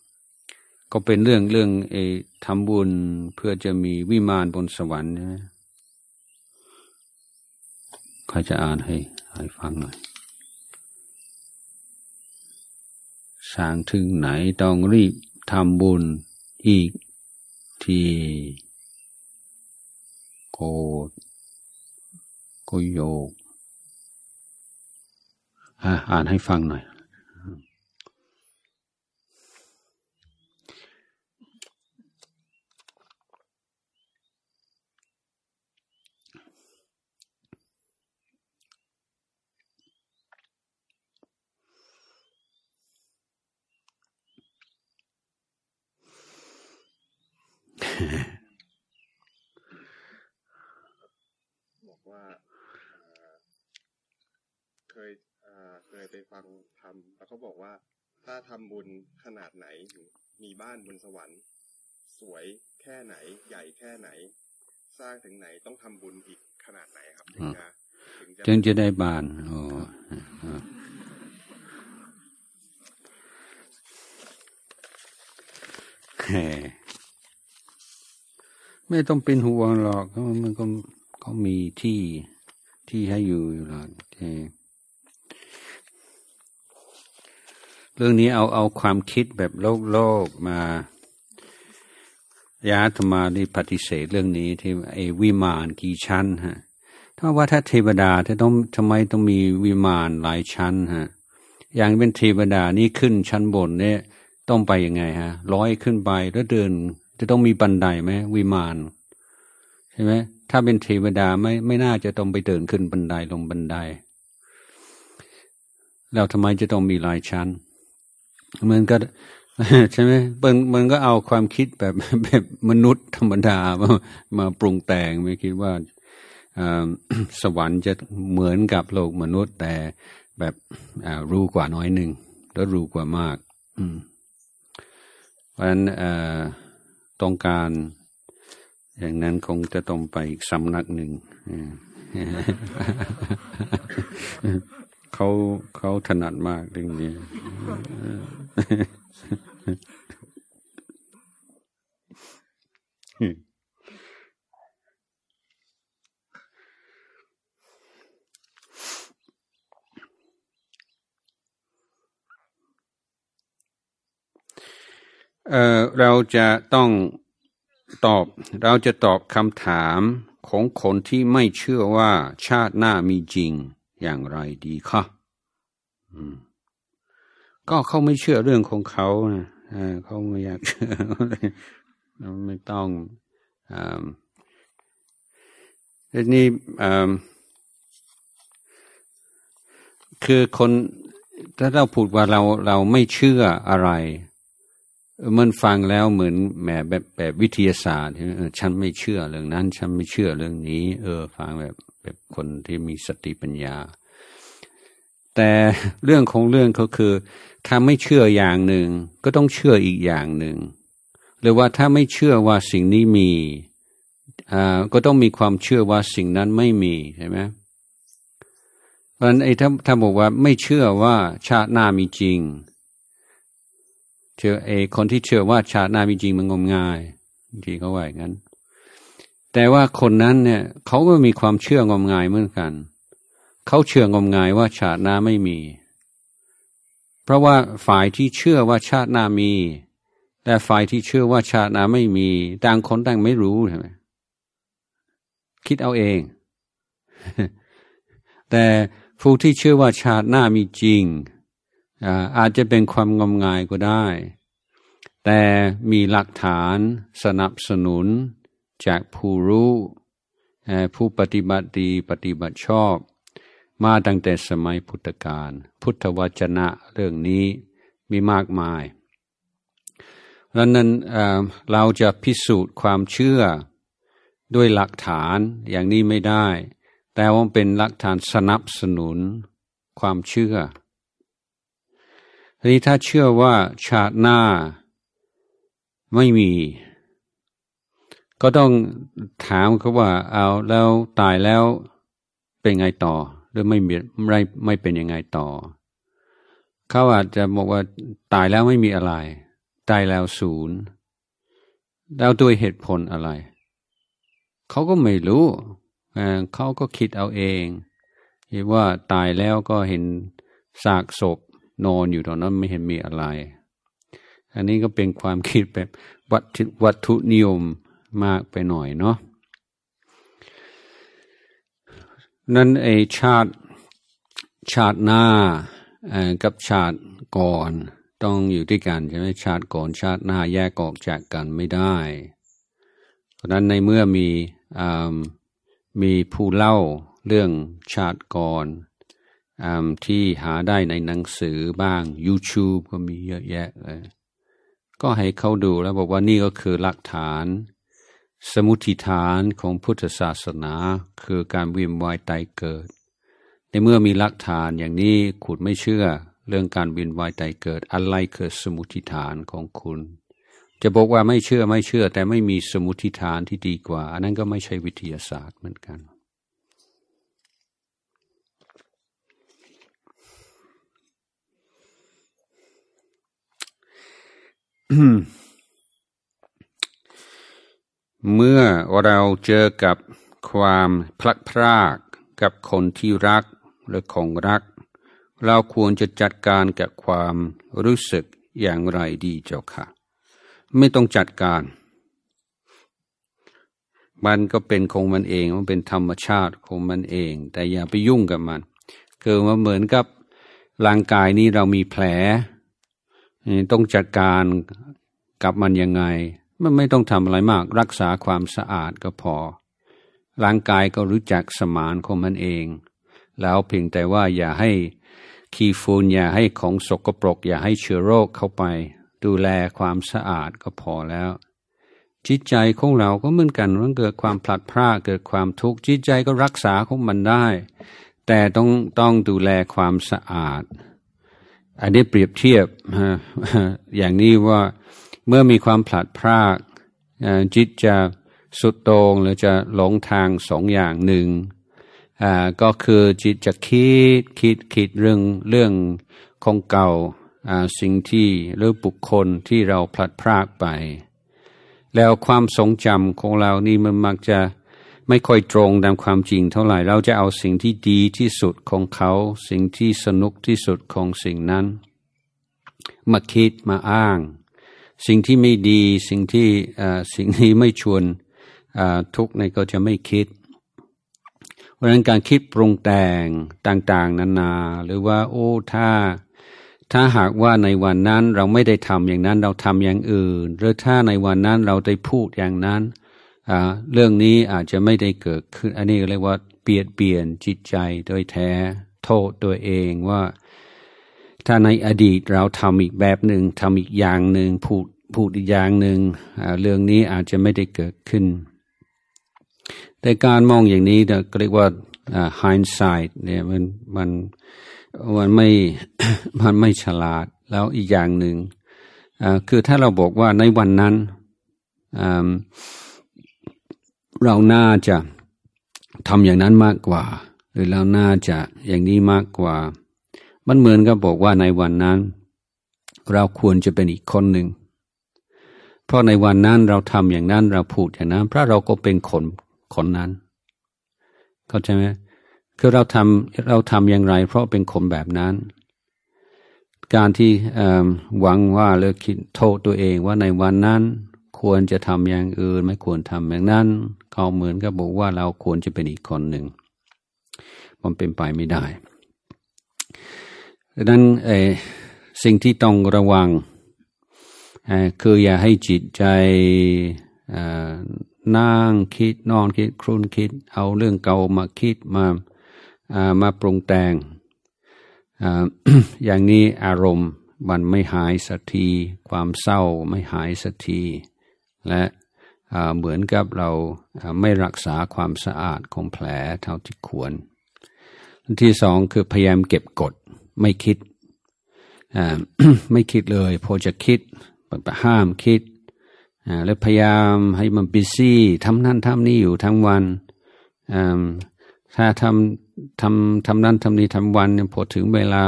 ก็เป็นเรื่องเรื่องเอทำบุญเพื่อจะมีวิมานบนสวรรค์นะใครจะอ่านให้ให้ฟังหน่อยสางถึงไหนต้องรีบ ทำบุญอีกทีโกดก็โยกอ่านให้ฟังหน่อย บอกว่าเคยเคยไปฟังทำแล้วเขาบอกว่า ถ้าทำบุญขนาดไหน มีบ้านบนสวรรค์ สวยแค่ไหน ใหญ่แค่ไหน สร้างถึงไหนต้องทำบุญอีกขนาดไหนครับถึงจะถึงจะได้บ้านโอ้แห ไม่ต้องเป็นห่วงหรอกมันก็เขามีที่ที่ให้อยู่อยู่แล้วเรื่องนี้เอาเอาความคิดแบบโลกโลกมายาธมาได้ปฏิเสธเรื่องนี้ที่ไอ้วิมานกี่ชั้นฮะถ้าว่าถ้าเทวดาถ้าต้องทำไมต้องมีวิมานหลายชั้นฮะอย่างเป็นเทวดานี่ขึ้นชั้นบนเนี่ยต้องไปยังไงฮะร้อยขึ้นไปแล้วเดิน จะต้องมีบันไดไหมวิมานใช่ไหมถ้าเป็นเทวดาไม่ไม่น่าจะต้องไปเดินขึ้นบันไดลงบันไดแล้วทำไมจะต้องมีหลายชั้นมันก็ใช่ไหมมันมันก็เอาความคิดแบบแบบมนุษย์ธรรมดามามาปรุงแต่งไม่คิดว่าสวรรค์จะเหมือนกับโลกมนุษย์ แต่แบบรู้กว่าน้อยหนึ่งแล้วรู้กว่ามาก อืมเพราะฉะนั้น ต้องการ อย่างนั้นคงจะต้องไปอีกสำนักหนึ่งเขาเขาถนัดมากเรื่องนี้ เเราจะต้องตอบเราจะตอบคำถามของคนที่ไม่เชื่อว่าชาติหน้ามีจริงอย่างไรดีคะก็เขาไม่เชื่อเรื่องของเขานะเขาไม่อยากเชื่อเราไม่ต้องอันนี้คือคนถ้าเราพูดว่าเราเราไม่เชื่ออะไร มันฟังแล้วเหมือนแหมแบบแบบวิทยาศาสตร์ฉันไม่เชื่อเรื่องนั้น ฉันไม่เชื่อเรื่องนี้ เออ ฟังแบบแบบคนที่มีสติปัญญา แต่เรื่องของเรื่องก็คือถ้าไม่เชื่ออย่างหนึ่ง ก็ต้องเชื่ออีกอย่างหนึ่งหรือว่าถ้าไม่เชื่อว่าสิ่งนี้มีอ่าก็ต้องมีความเชื่อว่าสิ่งนั้นไม่มีใช่ไหมเพราะฉะนั้นไอ้ถ้าถ้าบอกว่าไม่เชื่อว่าชาติหน้ามีจริง เชื่อเอคนที่เชื่อว่าชาติหน้ามีจริงมันงมงายจริงเขาว่าอย่างนั้น แต่ว่าคนนั้นเนี่ยเขาก็มีความเชื่องมงายเหมือนกัน เขาเชื่องมงายว่าชาติหน้าไม่มี เพราะว่าฝ่ายที่เชื่อว่าชาติหน้ามี แต่ฝ่ายที่เชื่อว่าชาติหน้าไม่มีต่างคนต่างไม่รู้ใช่ไหมคิดเอาเอง แต่ผู้ที่เชื่อว่าชาติหน้ามีจริง อาจจะเป็นความงมงายก็ได้ แต่มีหลักฐานสนับสนุนจากผู้รู้ผู้ปฏิบัติดีปฏิบัติชอบ มาตั้งแต่สมัยพุทธกาลพุทธวจนะเรื่องนี้มีมากมายดังนั้นเราจะพิสูจน์ความเชื่อด้วยหลักฐานอย่างนี้ไม่ได้ แต่ว่าเป็นหลักฐานสนับสนุนความเชื่อ ทีนี้ถ้าเชื่อว่าชาติหน้าไม่มี ก็ต้องถามเขาว่า เอาแล้วตายแล้วเป็นไงต่อ หรือไม่มีไม่ไม่เป็นยังไงต่อ เขาอาจจะบอกว่าตายแล้วไม่มีอะไร ตายแล้วศูนย์แล้วด้วยเหตุผลอะไร เขาก็ไม่รู้เขาก็คิดเอาเองเห็นว่าตายแล้วก็เห็นซากศพ นอนอยู่ตรงนั้นไม่เห็นมีอะไร อันนี้ก็เป็นความคิดแบบวัตถุวัตถุนิยมมากไปหน่อยเนาะนั่นไอชาติชาติหน้ากับชาติก่อนต้องอยู่ด้วยกันใช่ไหมชาติก่อนชาติหน้าแยกออกจากกันไม่ได้ เพราะนั้นในเมื่อมีมีผู้เล่าเรื่องชาติก่อน ที่หาได้ในหนังสือบ้าง YouTube ก็มีเยอะแยะเลยก็ให้เขาดูแล้วบอกว่านี่ก็คือหลักฐาน สมุทิฐานของพุทธศาสนา คือการวิมวายตายเกิด ในเมื่อมีหลักฐานอย่างนี้ขุดไม่เชื่อเรื่องการวินวายตายเกิด อะไรคือสมุทิฐานของคุณ จะบอกว่าไม่เชื่อไม่เชื่อ แต่ไม่มีสมุทิฐานที่ดีกว่า อันนั้นก็ไม่ใช่วิทยาศาสตร์เหมือนกัน เมื่อเราเจอกับความพลักพรากกับคนที่รักหรือของรัก เราควรจะจัดการกับความรู้สึกอย่างไรดีเจ้าค่ะ ไม่ต้องจัดการ มันก็เป็นของมันเองมันเป็นธรรมชาติของมันเอง แต่อย่าไปยุ่งกับมัน คือมันเหมือนกับร่างกายนี้เรามีแผล ต้องจัดการกับมันยังไงมันไม่ต้องทำอะไรมากรักษาความสะอาดก็พอ ร่างกายก็รู้จักสมานของมันเอง แล้วเพียงแต่ว่าอย่าให้ขี้ฝุ่นอย่าให้ของสกปรก อย่าให้เชื้อโรคเข้าไป ดูแลความสะอาดก็พอแล้ว จิตใจของเราก็เหมือนกันมันเกิดความพลัดพรากเกิดความทุกข์จิตใจก็รักษาของมันได้ แต่ต้องต้องดูแลความสะอาด อันนี้เปรียบเทียบอย่างนี้ว่าเมื่อมีความผลัดพรากจิตจะสุดโต่งหรือจะหลงทางสองอย่างหนึ่งอ่าก็คือจิตจะคิดคิดคิดเรื่องเรื่องของเก่าอ่าสิ่งที่หรือบุคคลที่เราพลัดพรากไป แล้วความทรงจำของเรานี่มันมักจะ ไม่ค่อยตรงตามความจริงเท่าไหร่ เราจะเอาสิ่งที่ดีที่สุดของเขา สิ่งที่สนุกที่สุดของสิ่งนั้น มาคิดมาอ้าง สิ่งที่ไม่ดีสิ่งที่สิ่งที่ไม่ชวนทุกในก็จะไม่คิด เพราะฉะนั้นการคิดปรุงแต่งต่างๆ นานา หรือว่าโอ้ถ้าถ้าหากว่าในวันนั้นเราไม่ได้ทำอย่างนั้นเราทำอย่างอื่น หรือถ้าในวันนั้นเราได้พูดอย่างนั้น เรื่องนี้อาจจะไม่ได้เกิดขึ้น อันนี้เรียกว่าเปลี่ยนเปลี่ยนจิตใจโดยแท้ โทษตัวเองว่า ถ้าในอดีตเราทำอีกแบบหนึ่งทำอีกอย่างหนึ่งพูดพูดอีกอย่างหนึ่งเรื่องนี้อาจจะไม่ได้เกิดขึ้น แต่การมองอย่างนี้ก็เรียกว่า hindsight เนี่ยมันมันมันไม่มันไม่ฉลาดแล้วอีกอย่างหนึ่งคือถ้าเราบอกว่าในวันนั้น เราน่าจะทำอย่างนั้นมากกว่า หรือเราน่าจะอย่างนี้มากกว่า มันเหมือนกับบอกว่าในวันนั้น เราควรจะเป็นอีกคนหนึ่ง เพราะในวันนั้นเราทำอย่างนั้นเราพูดอย่างนั้นเพราะเราก็เป็นคนคนนั้นเข้าใจไหมคือเราทำเราทำอย่างไร เพราะเป็นคนแบบนั้น การที่หวังว่าหรือคิดโทษตัวเองว่าในวันนั้น ควรจะทำอย่างอื่น ไม่ควรทำอย่างนั้น เขาเหมือนกับบอกว่าเราควรจะเป็นอีกคนหนึ่ง มันเป็นไปไม่ได้ดังนั้นสิ่งที่ต้องระวังคืออย่าให้จิตใจนั่งคิดนอนคิดครุ่นคิด เอาเรื่องเก่ามาคิดมามาปรุงแต่งอย่างนี้อารมณ์มันไม่หายสักที ความเศร้าไม่หายสักที และ เหมือนกับเราไม่รักษาความสะอาดของแผลเท่าที่ควร ที่สองคือพยายามเก็บกดไม่คิด ไม่คิดเลย พอจะคิดห้ามคิด แล้วพยายามให้มันบิซี่ทำนั่นทำนี่อยู่ทั้งวัน ถ้าทำทำทำนั่นทำนี่ทำวันพอถึงเวลา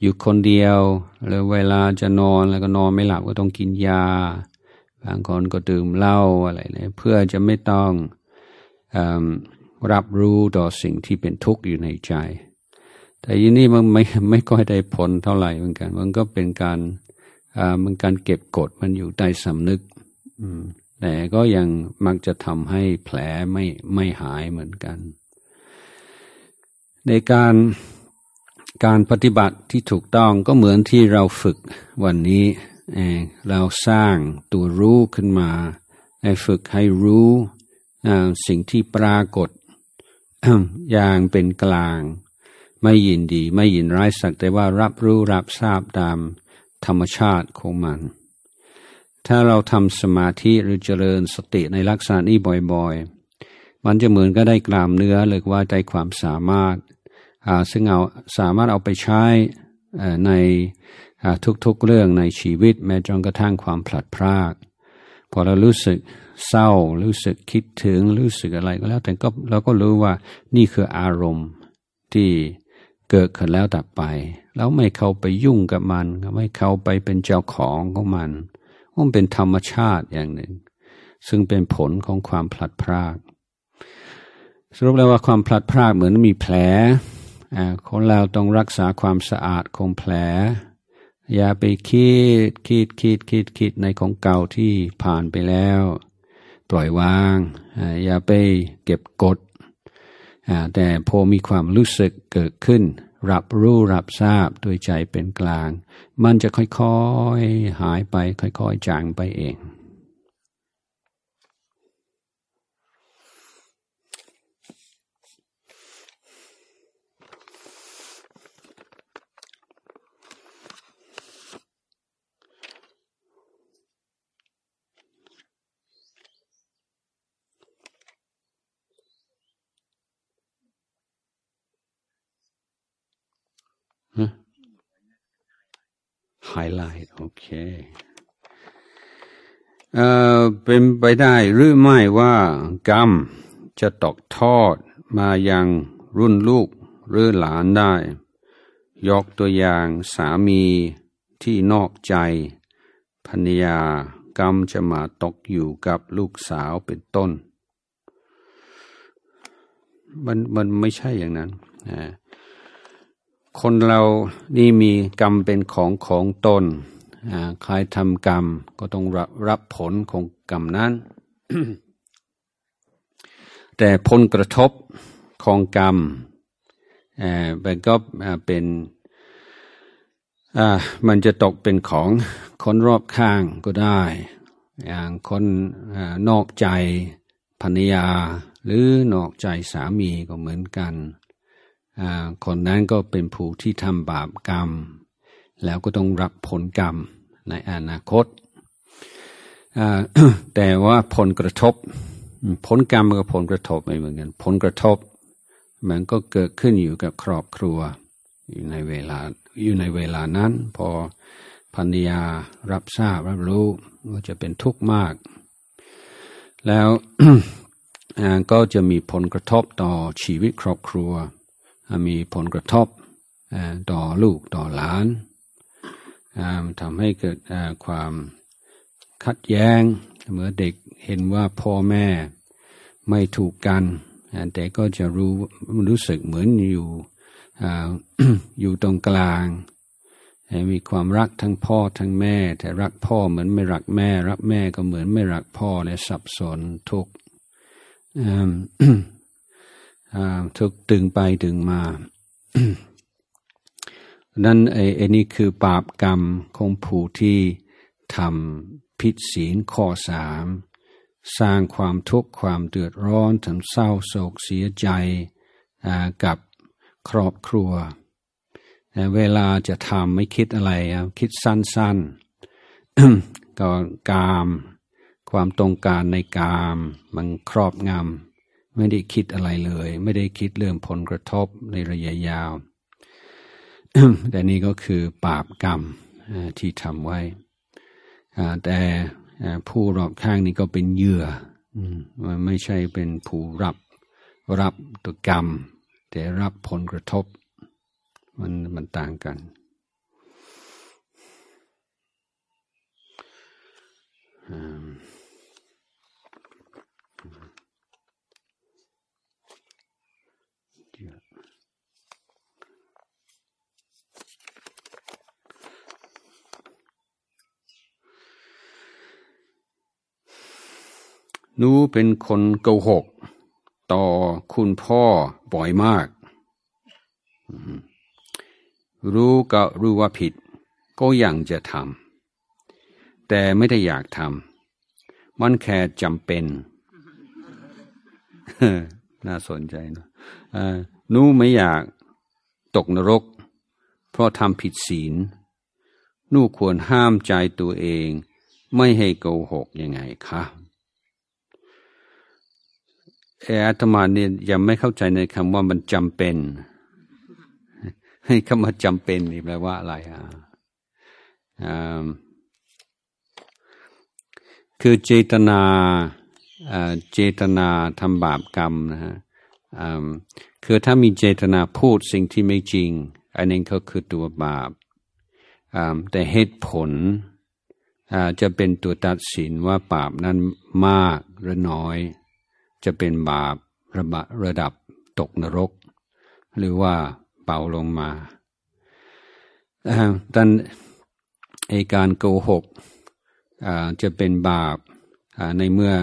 อยู่คนเดียวหรือเวลาจะนอนแล้วก็นอนไม่หลับก็ต้องกินยา บางคนก็ดื่มเหล้าอะไรเนี่ยเพื่อจะไม่ต้องอรับรู้ต่อสิ่งที่เป็นทุกข์อยู่ในใจ แต่ยีนี้มันไม่ไม่ค่อยได้ผลเท่าไหร่เหมือนกัน มันก็เป็นการมันการเก็บกดมันอยู่ใต้สำนึกแต่ก็ยังมักจะทำให้แผลไม่ไม่หายเหมือนกัน ในการการปฏิบัติที่ถูกต้องก็เหมือนที่เราฝึกวันนี้ เราสร้างตัวรู้ขึ้นมาให้ฝึกให้รู้สิ่งที่ปรากฏอย่างเป็นกลาง ไม่ยินดีไม่ยินร้ายสักแต่ว่ารับรู้รับทราบตามธรรมชาติของมัน ถ้าเราทำสมาธิหรือเจริญสติในลักษณะนี้บ่อยๆ มันจะเหมือนก็ได้กลามเนื้อหรือว่าได้ความสามารถซึ่งเอาสามารถเอาไปใช้ใน ทุกๆเรื่องในชีวิตแม้จนกระทั่งความผลัดพราก พอเรารู้สึกเศร้า รู้สึกคิดถึง รู้สึกอะไรก็แล้วแต่ก็เราก็รู้ว่านี่คืออารมณ์ที่เกิดขึ้นแล้วดับไป แล้วไม่เข้าไปยุ่งกับมัน ไม่เข้าไปเป็นเจ้าของของมันมันเป็นธรรมชาติอย่างหนึ่ง ซึ่งเป็นผลของความผลัดพราก สรุปแล้วว่าความผลัดพรากเหมือนมีแผลคนเราต้องรักษาความสะอาดของแผล อย่าไปคิดคิดคิดคิดคิดในของเก่าที่ผ่านไปแล้ว ปล่อยวาง อย่าไปเก็บกด แต่พอมีความรู้สึกเกิดขึ้น รับรู้รับทราบโดยใจเป็นกลาง มันจะค่อยๆหายไปค่อยๆจางไปเอง ไฮไลท์โอเคเอ่อเป็นไปได้หรือไม่ว่ากรรมจะตกทอดมายังรุ่นลูกหรือหลานได้ ยกตัวอย่างสามีที่นอกใจภรรยากรรมจะมาตกอยู่กับลูกสาวเป็นต้น มันมันไม่ใช่อย่างนั้นนะ คนเรานี่มีกรรมเป็นของของตนใครทำกรรมก็ต้องรับรับผลของกรรมนั้น แต่ผลกระทบของกรรมมันก็เป็นมันจะตกเป็นของคนรอบข้างก็ได้ อย่างคนนอกใจภรรยา หรือนอกใจสามีก็เหมือนกัน คนนั้นก็เป็นผู้ที่ทำบาปกรรม แล้วก็ต้องรับผลกรรมในอนาคต แต่ว่าผลกระทบ ผลกรรมกับผลกระทบไม่เหมือนกัน ผลกระทบ มันก็เกิดขึ้นอยู่กับครอบครัว อยู่ในเวลาอยู่ในเวลานั้น พอพันยารับทราบรับรู้ก็จะเป็นทุกข์มาก แล้วก็จะมีผลกระทบต่อชีวิตครอบครัว มีผลกระทบต่อลูกต่อหลานทำให้เกิดความขัดแย้งเมื่อเด็กเห็นว่าพ่อแม่ไม่ถูกกัน แต่ก็จะรู้รู้สึกเหมือนอยู่อยู่ตรงกลาง มีความรักทั้งพ่อทั้งแม่ แต่รักพ่อเหมือนไม่รักแม่ รักแม่ก็เหมือนไม่รักพ่อเลยสับสนทุก ทุกตึงไปตึงมานั่นไอ้นี่คือบาปกรรมของผู้ที่ทำผิดศีลข้อสามสร้างความทุกข์ความเดือดร้อนทำเศร้าโศกเสียใจกับครอบครัว เวลาจะทำไม่คิดอะไร คิดสั้นๆก็กาม ความตรงการในกาม มันครอบงำ ไม่ได้คิดอะไรเลย ไม่ได้คิดเรื่องผลกระทบในระยะยาว แต่นี่ก็คือบาปกรรมที่ทำไว้แต่ผู้รอบข้างนี่ก็เป็นเหยื่อมันไม่ใช่เป็นผู้รับรับตัวกรรม แต่รับผลกระทบ มันมันต่างกันอ นูเป็นคนโกหก ต่อคุณพ่อบ่อยมาก รู้ก็รู้ว่าผิด ก็ยังจะทำแต่ไม่ได้อยากทำมันแค่จำเป็น น่าสนใจนะหนูไม่อยากตกนรก เพราะทำผิดศีลหนูควรห้ามใจตัวเอง ไม่ให้โกหกยังไงคะ เออาตมาเนี่ยยังไม่เข้าใจในคำว่ามันจำเป็น ให้คำว่าจำเป็นนี่แปลว่าอะไรอะคือเจตนาเจตนาทำบาปกรรมนะฮะคือถ้ามีเจตนาพูดสิ่งที่ไม่จริง อันนี้ก็คือตัวบาปแต่เหตุผลจะเป็นตัวตัดสินว่าบาปนั้นมากหรือน้อย จะเป็นบาประบะระดับตกนรก หรือว่าเป่าลงมาดันไอการโกหกจะเป็นบาปในเมื่อ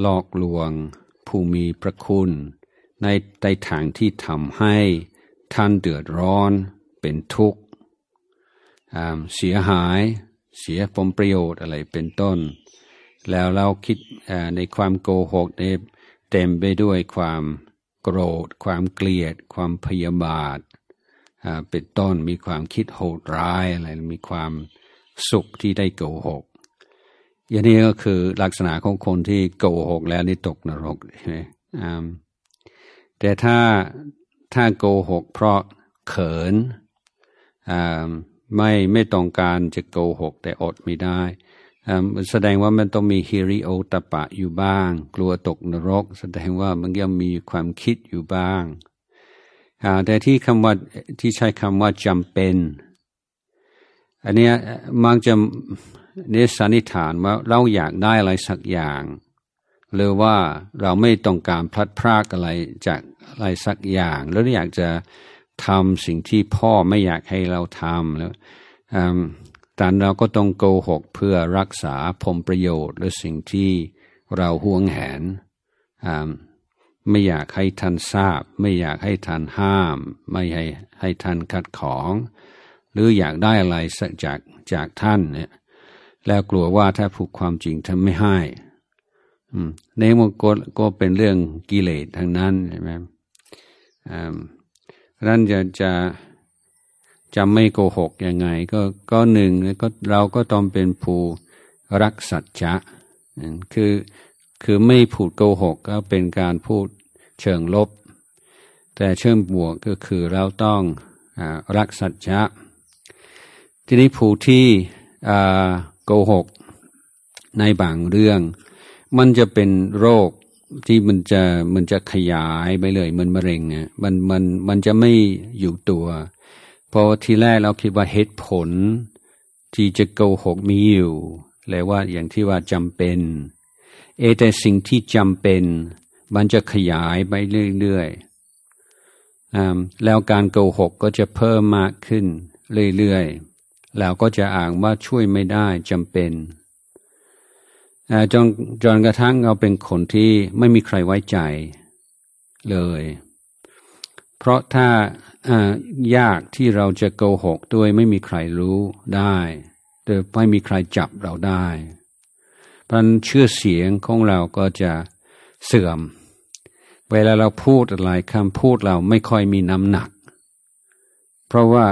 หลอกลวงผู้มีพระคุณ ในใต้ทางที่ทำให้ท่านเดือดร้อนเป็นทุกข์เสียหายเสียผลประโยชน์อะไรเป็นต้น แล้วเราคิดในความโกหกใน เต็มไปด้วยความโกรธ ความเกลียด ความพยาบาทเป็นต้นมีความคิดโหดร้ายอะไรมีความสุขที่ได้โกหกอย่างนี้ก็คือลักษณะของคนที่โกหกแล้วนี่ตกนรกใช่ไหมแต่ถ้าถ้าโกหกเพราะเขินไม่ไม่ต้องการจะโกหกแต่อดไม่ได้ แสดงว่ามันต้องมีฮิริโอตปะอยู่บ้าง กลัวตกนรก แสดงว่ามันยังมีความคิดอยู่บ้างแต่ที่คำว่าที่ใช้คำว่าจำเป็น อันนี้มักจะเนสันนิษฐานว่าเราอยากได้อะไรสักอย่าง หรือว่าเราไม่ต้องการพลัดพรากอะไรจากอะไรสักอย่างแล้วอยากจะทำสิ่งที่พ่อไม่อยากให้เราทำแล้ว แต่เราก็ต้องโกหกเพื่อรักษาผลประโยชน์หรือสิ่งที่เราห่วงแหน ไม่อยากให้ท่านทราบ ไม่อยากให้ท่านห้าม ไม่ให้ให้ท่านขัดของ หรืออยากได้อะไรสักจากจากท่านเนี่ยแล้วกลัวว่าถ้าพูดความจริงท่านไม่ให้ในมันก็ก็เป็นเรื่องกิเลสทางนั้นใช่ไหมนั้นจะจะ จะไม่โกหกยังไง ก็ก็หนึ่งก็เราก็ต้องเป็นผู้รักสัจจะคือคือไม่พูดโกหกก็เป็นการพูดเชิงลบ แต่เชิงบวกก็คือเราต้องอรักสัจจะทีนี้ผู้ที่โกหกในบางเรื่อง มันจะเป็นโรคที่มันจะมันจะขยายไปเลย มันมะเร็งอะมันมันมันจะไม่อยู่ตัว ราะทีแรกเราคิดว่าเหตุผล ที่จะโกหกมีอยู่เลยว่าอย่างที่ว่าจำเป็น เอแต่สิ่งที่จำเป็น มันจะขยายไปเรื่อยๆแล้วการโกหกก็จะเพิ่มมากขึ้นเรื่อยๆแล้วก็จะอ่างว่าช่วยไม่ได้จำเป็นจนจนกระทั่งเราเป็นคนที่ไม่มีใครไว้ใจเลย เพราะถ้า ยากที่เราจะโกหกด้วยไม่มีใครรู้ได้โดยไม่มีใครจับเราได้เพราะชื่อเสียงของเราก็จะเสื่อม เวลาเราพูดอะไรคำพูดเราไม่ค่อยมีน้ำหนัก เพราะว่า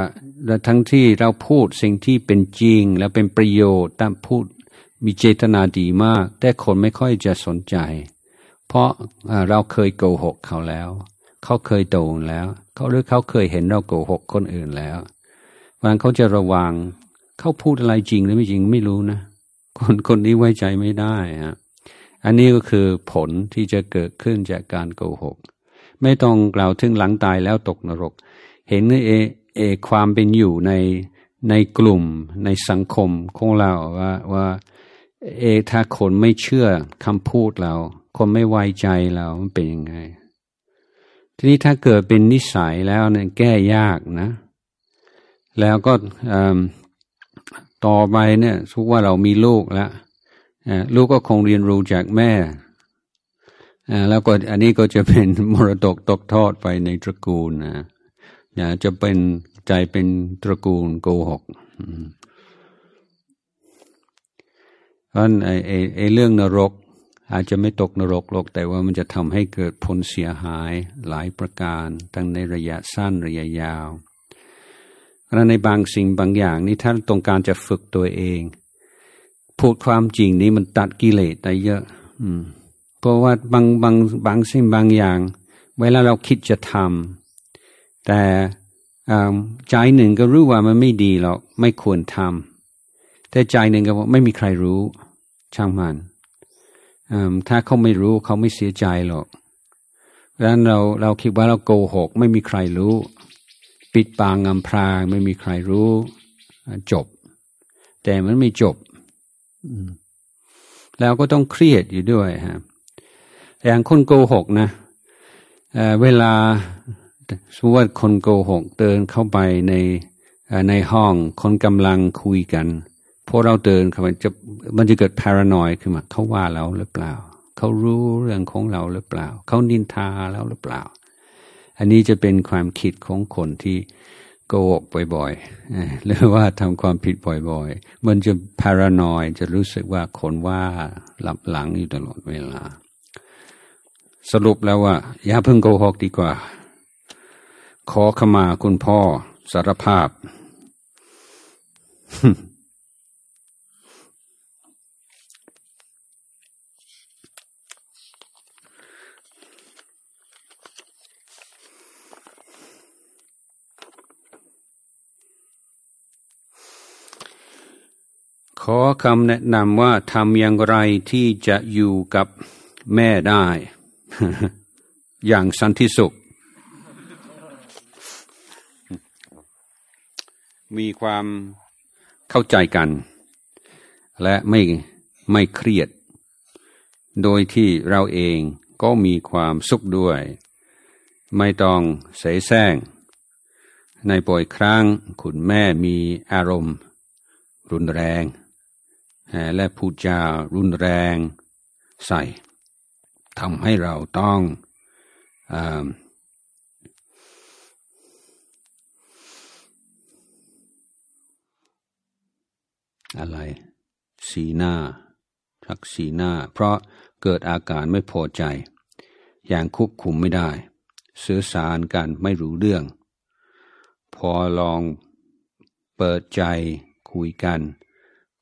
ทั้งที่เราพูดสิ่งที่เป็นจริงแล้วเป็นประโยชน์ตามพูดมีเจตนาดีมาก แต่คนไม่ค่อยจะสนใจ เพราะเราเคยโกหกเขาแล้ว เขาเคยโดนแล้ว เขาหรือเขาเคยเห็นเราโกหกคนอื่นแล้ววันเขาจะระวังเขาพูดอะไรจริงหรือไม่จริงไม่รู้นะคนคนนี้ไว้ใจไม่ได้ฮะอันนี้ก็คือผลที่จะเกิดขึ้นจากการโกหก ไม่ต้องกล่าวถึงหลังตายแล้วตกนรก เห็นเอเอความเป็นอยู่ในในกลุ่มในสังคมของเราว่าว่าเอถ้าคนไม่เชื่อคำพูดเรา คนไม่ไว้ใจเรามันเป็นยังไง ทีนี้ถ้าเกิดเป็นนิสัยแล้วเนี่ยแก้ยากนะ แล้วก็ต่อไปเนี่ยทุกว่าเรามีลูกแล้วลูกก็คงเรียนรู้จากแม่แล้วก็อันนี้ก็จะเป็นมรดกตกทอดไปในตระกูลนะจะเป็นใจเป็นตระกูลโกหกเพราะไอ้ไอ้ไอ้เรื่องนรก อาจจะไม่ตกนรกหรอกแต่ว่ามันจะทำให้เกิดผลเสียหายหลายประการ ทั้งในระยะสั้นระยะยาวเพราะในบางสิ่งบางอย่างนี่ถ้านต้องการจะฝึกตัวเอง พูดความจริงนี้มันตัดกิเลสได้เยอะ อืม เพราะว่าบางบางบางสิ่งบางอย่าง เวลาเราคิดจะทำแต่ใจหนึ่งก็รู้ว่ามันไม่ดีหรอกไม่ควรทำแต่ใจหนึ่งก็ไม่มีใครรู้ช่างมัน ถ้าเขาไม่รู้เขาไม่เสียใจหรอกดังนั้นเราเราคิดว่าเราโกหก ไม่มีใครรู้ ปิดปางอำพรางไม่มีใครรู้ จบ แต่มันไม่จบแล้วก็ต้องเครียดอยู่ด้วยฮะอย่างคนโกหกนะเเวลาสมมติว่าคนโกหกเดินเข้าไปในในห้องคนกำลังคุยกัน พอเราเดินเข้าไปจะมันจะเกิดพารานอยขึ้นมาเขาว่าเราหรือเปล่า เขารู้เรื่องของเราหรือเปล่า เขานินทาแล้วหรือเปล่า อันนี้จะเป็นความคิดของคนที่โกหกบ่อยๆหรือว่าทำความผิดบ่อยๆ มันจะพารานอยจะรู้สึกว่าคนว่าหลับหลังอยู่ตลอดเวลา สรุปแล้วว่า อย่าเพิ่งโกหกดีกว่า ขอขมาคุณพ่อสารภาพ ขอคำแนะนำว่าทำอย่างไรที่จะอยู่กับแม่ได้ อย่างสันติสุข มีความเข้าใจกัน และไม่ไม่เครียด โดยที่เราเองก็มีความสุขด้วย ไม่ต้องเสแสร้ง ในบ่อยครั้งคุณแม่มีอารมณ์ รุนแรง และพูดจารุนแรงใส่ทำให้เราต้องออะไร สีหน้าทักสีหน้า เพราะเกิดอาการไม่พอใจ อย่างควบคุมไม่ได้ สื่อสารกันไม่รู้เรื่อง พอลองเปิดใจคุยกัน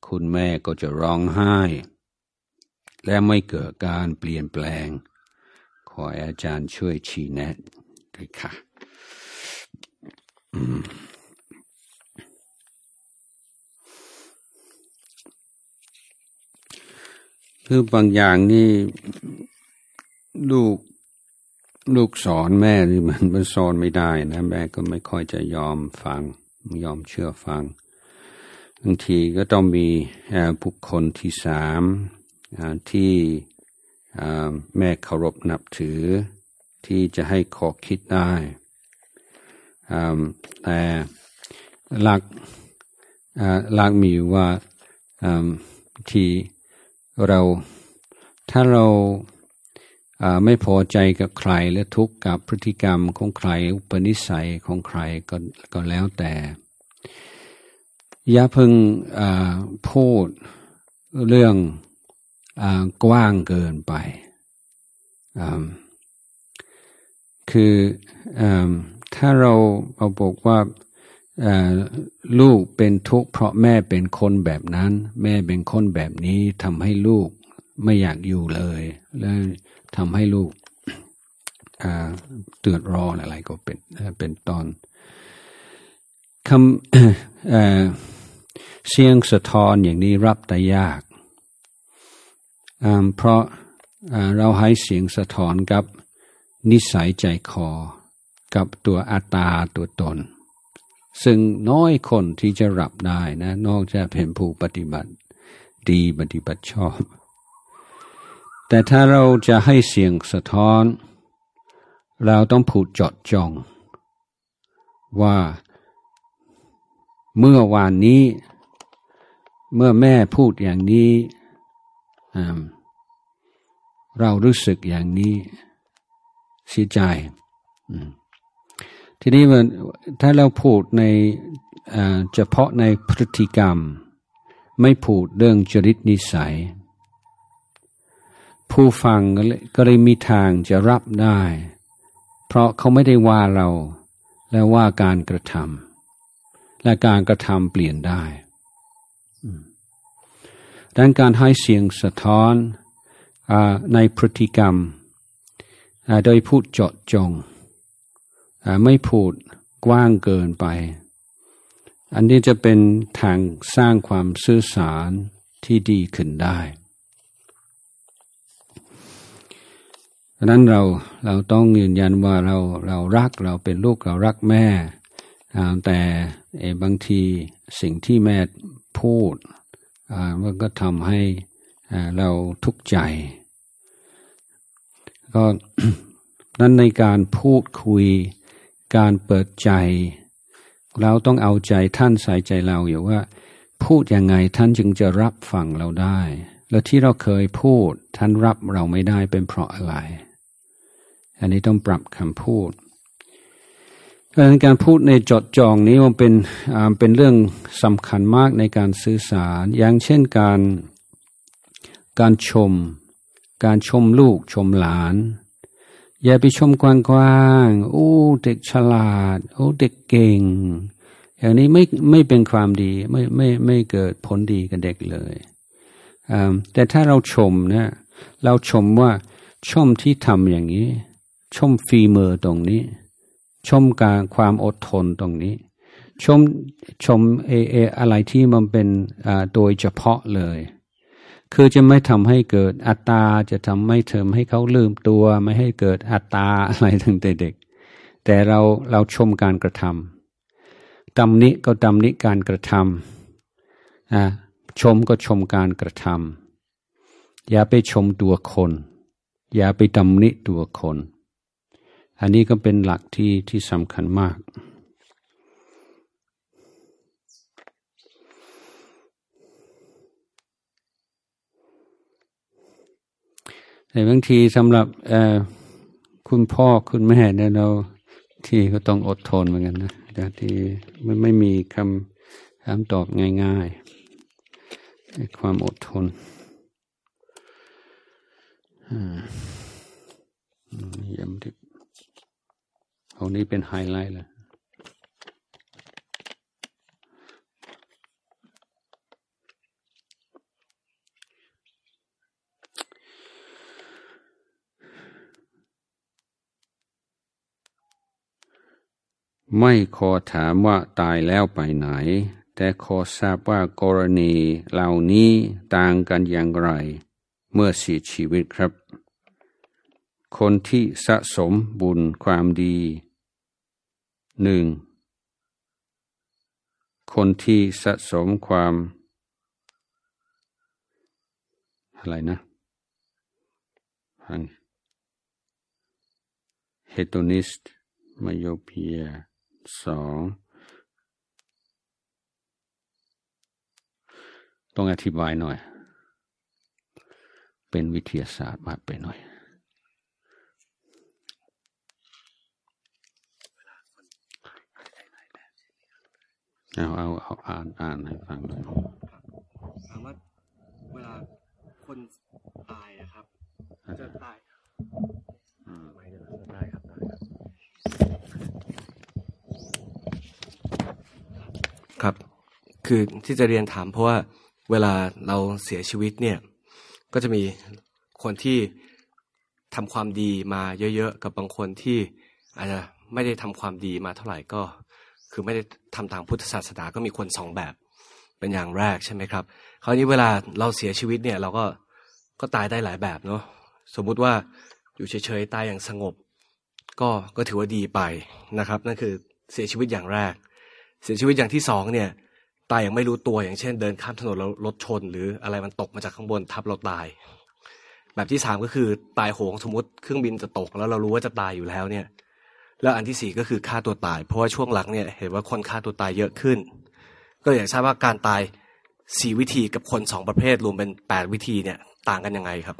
คุณแม่ก็จะร้องไห้ และไม่เกิดการเปลี่ยนแปลง ขออาจารย์ช่วยชี้แนะด้วยค่ะคือบางอย่างนี่ลูกลูกสอนแม่นี่มันมันสอนไม่ได้นะ แม่ก็ไม่ค่อยจะยอมฟัง ยอมเชื่อฟัง บางทีก็ต้องมีบุคคลที่สามที่แม่เคารพนับถือ ที่จะให้ขอคิดได้แต่หลักหลักมีว่าที่เราถ้าเราไม่พอใจกับใครและทุกข์กับพฤติกรรมของใครอุปนิสัยของใครก็ก็แล้วแต่ ย่าเพิ่งพูดเรื่องอกว้างเกินไปคืออถ้าเราเราบอกว่าลูกเป็นทุกข์เพราะแม่เป็นคนแบบนั้น แม่เป็นคนแบบนี้ทำให้ลูกไม่อยากอยู่เลย แล้วทำให้ลูกเตือดร้อนอะไรก็เป็นเป็นตอนคำ เสียงสะท้อนอย่างนี้รับแต่ยาก เพราะเราให้เสียงสะท้อนกับนิสัยใจคอ กับตัวอัตตาตัวตน ซึ่งน้อยคนที่จะรับได้นะ นอกจากเป็นผู้ปฏิบัติดีปฏิบัติชอบ แต่ถ้าเราจะให้เสียงสะท้อน เราต้องผูดจดจอง ว่าเมื่อวานนี้ เมื่อแม่พูดอย่างนี้ เรารู้สึกอย่างนี้เสียใจ ทีนี้มันถ้าเราพูดในเฉพาะในพฤติกรรม ไม่พูดเรื่องจริตนิสัย ผู้ฟังก็เลยมีทางจะรับได้ เพราะเขาไม่ได้ว่าเรา และว่าการกระทำและการกระทำเปลี่ยนได้ ดังการให้เสียงสะท้อนอในพฤติกรรม โดยพูดเจาะจง ไม่พูดกว้างเกินไป อันนี้จะเป็นทางสร้างความสื่อสารที่ดีขึ้นได้ะนั้นเราเราต้องยืนยันว่าเราเรารักเราเป็นลูกเรารักแม่ แต่บางทีสิ่งที่แม่พูด มันก็ทำให้เราทุกข์ใจ ก็นั้นในการพูดคุยการเปิดใจ เราต้องเอาใจท่านใส่ใจเราอยู่ว่า พูดยังไงท่านจึงจะรับฟังเราได้ แล้วที่เราเคยพูดท่านรับเราไม่ได้เป็นเพราะอะไร อันนี้ต้องปรับคำพูด การการพูดในจดจองนี้มันเป็นเป็นเรื่องสำคัญมากในการสื่อสาร อย่างเช่นการการชม การชมลูกชมหลาน อย่าไปชมกว้างๆโอ้เด็กฉลาด โอ้เด็กเก่ง อย่างนี้ไม่ไม่เป็นความดีไม่ไม่ไม่เกิดผลดีกับเด็กเลยแต่ถ้าเราชมนะเราชมว่าชมที่ทำอย่างนี้ ชมฝีมือตรงนี้ ชมการความอดทนตรงนี้ ชมชมเอเออะไรที่มันเป็นโดยเฉพาะเลย คือจะไม่ทำให้เกิดอัตตาจะทำไม่เทมให้เขาลืมตัว ไม่ให้เกิดอัตตาอะไรตั้งแต่เด็ก แต่เราเราชมการกระทตำนิก็ตำนิการกระทำชมก็ชมการกระทำอย่าไปชมตัวคน อย่าไปตำหนิตัวคน อันนี้ก็เป็นหลักที่ที่สำคัญมาก แต่บางทีสำหรับคุณพ่อคุณแม่เนี่ยเราที่ก็ต้องอดทนเหมือนกันนะแต่ที่มันไม่มีคำคำตอบง่ายๆ ความอดทนย้ำที่ เอานี้เป็นไฮไลท์เลยไม่ขอถามว่าตายแล้วไปไหน แต่ขอทราบว่ากรณีเหล่านี้ต่างกันอย่างไร เมื่อเสียชีวิตครับ คนที่สะสมบุญความดี หนึ่งคนที่สะสมความ อะไรนะเฮตนิสต์มโยเพียสองต้องอธิบายหน่อย เป็นวิทยาศาสตร์มากไปหน่อย เอาเอาเอาอ่านอ่านให้ฟังหน่อยถามว่าเวลาคนตายนะครับ จะตายไม่ได้ครับได้ครับครับ คือที่จะเรียนถามเพราะว่าเวลาเราเสียชีวิตเนี่ย ก็จะมีคนที่ทำความดีมาเยอะๆ กับบางคนที่อาจจะไม่ได้ทำความดีมาเท่าไหร่ก็ คือไม่ได้ทำทางพุทธศาสนาก็มีคนสองแบบเป็นอย่างแรกใช่ไหมครับคราวนี้เวลาเราเสียชีวิตเนี่ยเราก็ก็ตายได้หลายแบบเนาะสมมุติว่าอยู่เฉยๆตายอย่างสงบ ก็ก็ถือว่าดีไปนะครับ นั่นคือเสียชีวิตอย่างแรก เสียชีวิตอย่างที่สองเนี่ยตายอย่างไม่รู้ตัวอย่างเช่น เดินข้ามถนนแล้วรถชน หรืออะไรมันตกมาจากข้างบนทับเราตาย แบบที่สามก็คือตายโหงสมมติเครื่องบินจะตกแล้วเรารู้ว่าจะตายอยู่แล้วเนี่ย แล้วอันที่สี่ก็คือฆ่าตัวตาย เพราะว่าช่วงหลังเนี่ยเห็นว่าคนฆ่าตัวตายเยอะขึ้น ก็อยากทราบว่าการตายสี่วิธีกับคนสองประเภทรวมเป็นแปดวิธีเนี่ยต่างกันยังไงครับ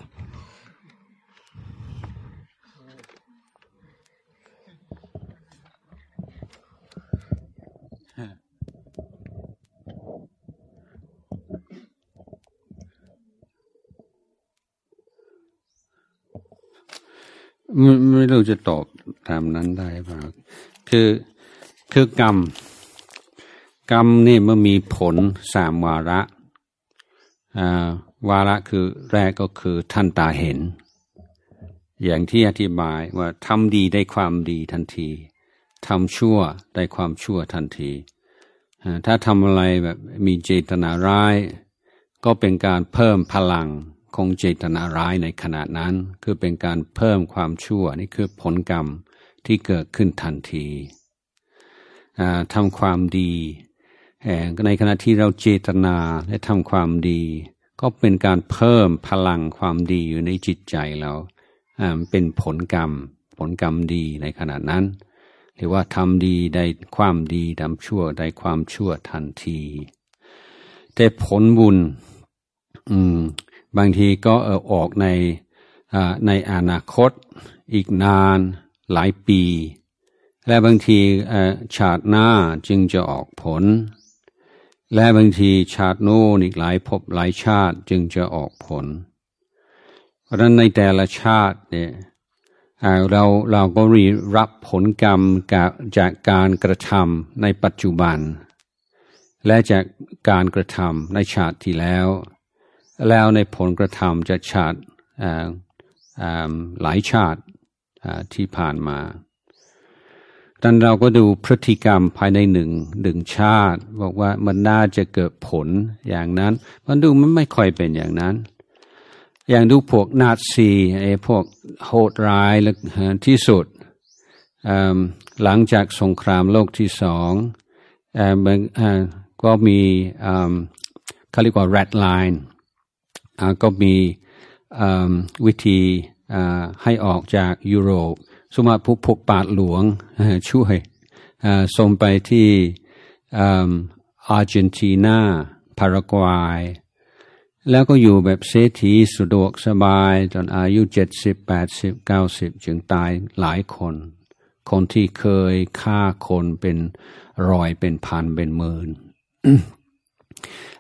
ไม่ไม่รู้จะตอบ ตามนั้นได้เปล่าคือคือกรรม กรรมนี่มันมีผลสามวาระวาระคือแรกก็คือท่านตาเห็น อย่างที่อธิบายว่าทำดีได้ความดีทันทีทำชั่วได้ความชั่วทันทีถ้าทำอะไรแบบมีเจตนาร้าย ก็เป็นการเพิ่มพลัง คงเจตนาร้ายในขณะนั้น คือเป็นการเพิ่มความชั่วนี่คือผลกรรมที่เกิดขึ้นทันทีทำความดีในขณะที่เราเจตนาและทำความดี ก็เป็นการเพิ่มพลังความดีอยู่ในจิตใจเราเป็นผลกรรม ผลกรรมดีในขณะนั้น หรือว่าทำดีได้ความดีทำชั่วได้ความชั่วทันที แต่ผลบุญ อืม บางทีก็เออออกในในอนาคตอีกนานหลายปี และบางทีชาติหน้าจึงจะออกผล และบางทีชาติโน้นอีกหลายภพหลายชาติจึงจะออกผล เพราะฉะนั้นในแต่ละชาติเนี่ยเราเราก็รีรับผลกรรมจากการกระทำในปัจจุบัน และจากการกระทำในชาติที่แล้ว แล้วในผลกระทำจะชาติหลายชาติที่ผ่านมาดันเราก็ดูพฤติกรรมภายในหนึ่งหนึ่งชาติ บอกว่ามันน่าจะเกิดผลอย่างนั้น มันดูมันไม่ค่อยเป็นอย่างนั้น อย่างดูพวกนาซีไอ้พวกโหดร้ายที่สุด หลังจากสงครามโลกที่สองอก็มีเขาเรียกว่า red line ก็มีวิธีให้ออกจากยุโรป สมมติพวกพวกปาดหลวงช่วยส่งไปที่อาร์เจนตินาพารากวัยแล้วก็อยู่แบบเศรษฐีสะดวกสบายจนอายุเจ็ดสิบแปดสิบเก้าสิบจึงตายหลายคน คนที่เคยฆ่าคนเป็นรอยเป็นพันเป็นหมื่น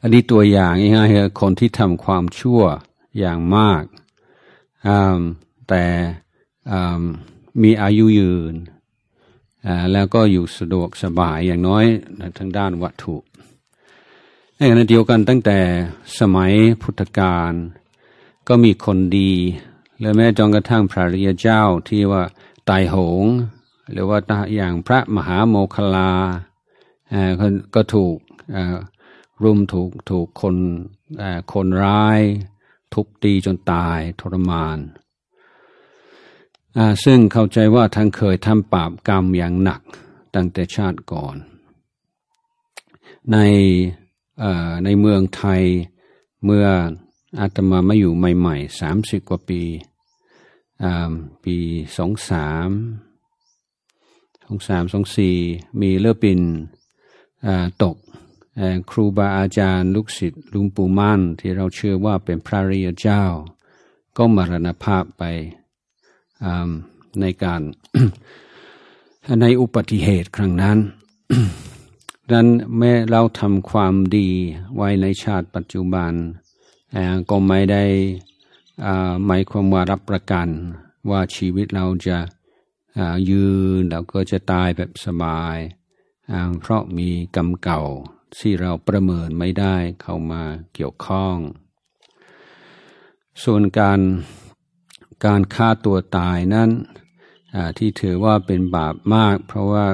อันนี้ตัวอย่างง่ายๆคือคนที่ทำความชั่วอย่างมาก แต่มีอายุยืน แล้วก็อยู่สะดวกสบายอย่างน้อยทางด้านวัตถุ ในขณะเดียวกันตั้งแต่สมัยพุทธกาลก็มีคนดีและแม้จนกระทั่งพระริยเจ้าที่ว่าตายโหง หรือว่าอย่างพระมหาโมคลาก็ถูก รุมถูกถูกคนคนร้าย ทุบตีจนตายทรมาน ซึ่งเข้าใจว่าท่านเคยทำบาปกรรมอย่างหนักตั้งแต่ชาติก่อน ในในเมืองไทยเมื่ออาตมามาอยู่ใหม่ๆสามสิบกว่าปีปีสองสามสองสามสองสี่มีเลือปินตก ครูบาอาจารย์ ลูกศิษย์ลุงปู่มั่นที่เราเชื่อว่าเป็นพระริยเจ้า ก็มรณภาพไปในการในอุบัติเหตุครั้งนั้นดังนั้นแม้เราทำความดีไว้ในชาติปัจจุบันก็ไม่ได้หมายความว่ารับประกัน ว่าชีวิตเราจะายืนเราก็จะตายแบบสบาย เพราะมีกรรมเก่า ที่เราประเมินไม่ได้เข้ามาเกี่ยวข้อง ส่วนการการฆ่าตัวตายนั้นที่ถือว่าเป็นบาปมาก เพราะว่า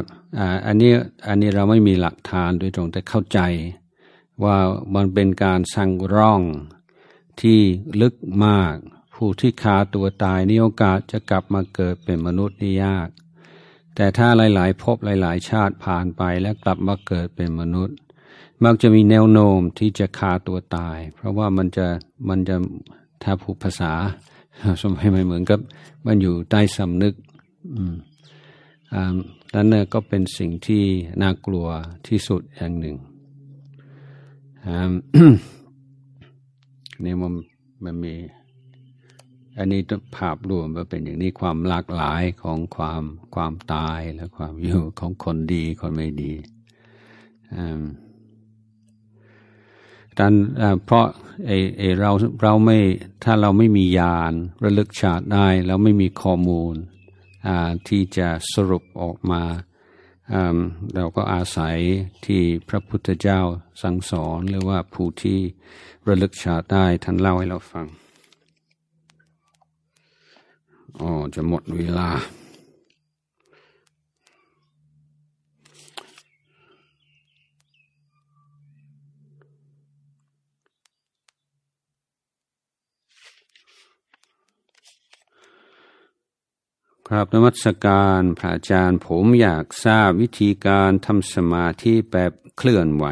อันนี้อันนี้เราไม่มีหลักฐานโดยตรงแต่เข้าใจว่ามันเป็นการสั่งร่องที่ลึกมาก ผู้ที่ฆ่าตัวตายนี่โอกาสจะกลับมาเกิดเป็นมนุษย์นี่ยาก แต่ถ้าหลายๆภพหลาย ๆ ชาติผ่านไปแล้วกลับมาเกิดเป็นมนุษย์ มักจะมีแนวโน้มที่จะฆ่าตัวตาย เพราะว่ามันจะมันจะถ้าผูกภาษาสมัยใหม่เหมือนกับ มันอยู่ใต้สำนึกอืมอ่านั่นก็เป็นสิ่งที่น่ากลัวที่สุดอย่างหนึ่งอ่านี่มันมันมี อันนี้ภาพรวมมันเป็นอย่างนี้ความหลากหลายของความความตายและความอยู่ของคนดีคนไม่ดีอ่า ดันเพราะไอไอเราเราไม่ถ้าเราไม่มียานระลึกชาติได้แล้วไม่มีข้อมูลที่จะสรุปออกมา เราก็อาศัยที่พระพุทธเจ้าสั่งสอนหรือว่าผู้ที่ระลึกชาติได้ท่านเล่าให้เราฟังอ๋อจะหมดเวลา ครับนมัสการพระอาจารย์ผมอยากทราบวิธีการทำสมาธิแบบเคลื่อนไหว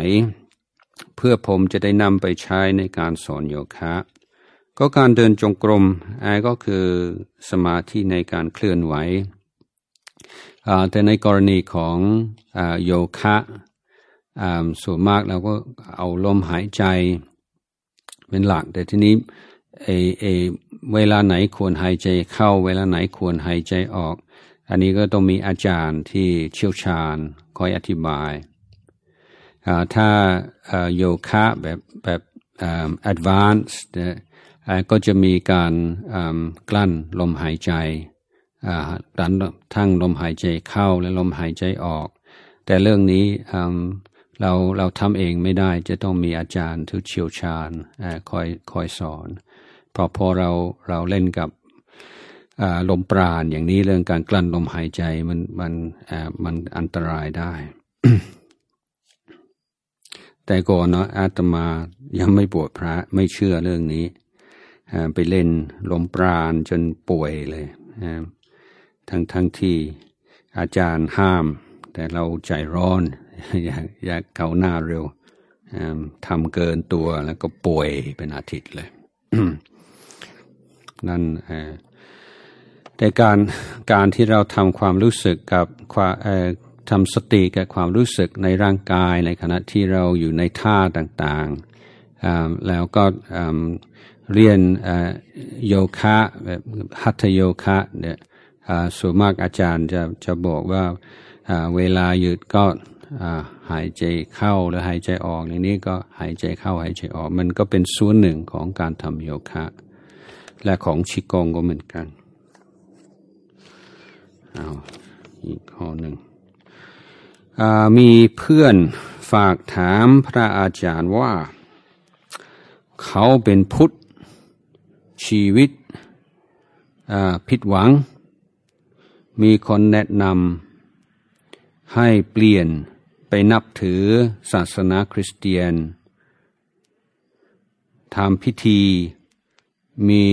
เพื่อผมจะได้นำไปใช้ในการสอนโยคะ ก็การเดินจงกรมอันก็คือสมาธิในการเคลื่อนไหว แต่ในกรณีของอโยคะส่วนมากเราก็เอาลมหายใจเป็นหลัก แต่ทีนี้เอ เวลาไหนควรหายใจเข้า เวลาไหนควรหายใจออก อันนี้ก็ต้องมีอาจารย์ที่เชี่ยวชาญคอยอธิบาย ถ้าโยคะแบบแบบ advanced ก็จะมีการกลั้นลมหายใจรันทั้งลมหายใจเข้าและลมหายใจออก แต่เรื่องนี้เราเราทำเองไม่ได้จะต้องมีอาจารย์ที่เชี่ยวชาญคอยคอยสอน พราะพอเราเราเล่นกับลมปราณอย่างนี้เรื่องการกลั้นลมหายใจมันมันอ่ามันอันตรายได้ แต่ก่อนเนาะอาตมายังไม่บวชพระไม่เชื่อเรื่องนี้ไปเล่นลมปราณจนป่วยเลยทั้งทั้งที่อาจารย์ห้าม แต่เราใจร้อน อยากอยากเก่าหน้าเร็วทำเกินตัวแล้วก็ป่วยเป็นอาทิตย์เลย นั่นแต่การการที่เราทำความรู้สึกกับความทำสติกับความรู้สึกในร่างกายในขณะที่เราอยู่ในท่าต่างๆ แล้วก็เรียนโยคะแบบหัตโยคะเนี่ยส่วนมากอาจารย์จะจะบอกว่าเวลาหยุดก็หายใจเข้าหรือหายใจออกในนี้ก็หายใจเข้าหายใจออก มันก็เป็นส่วนหนึ่งของการทำโยคะ และของชิกงก็เหมือนกัน เอาอีกข้อหนึ่ง มีเพื่อนฝากถามพระอาจารย์ว่า เขาเป็นพุทธชีวิตผิดหวัง มีคนแนะนำให้เปลี่ยนไปนับถือศาสนาคริสเตียนทำพิธี มี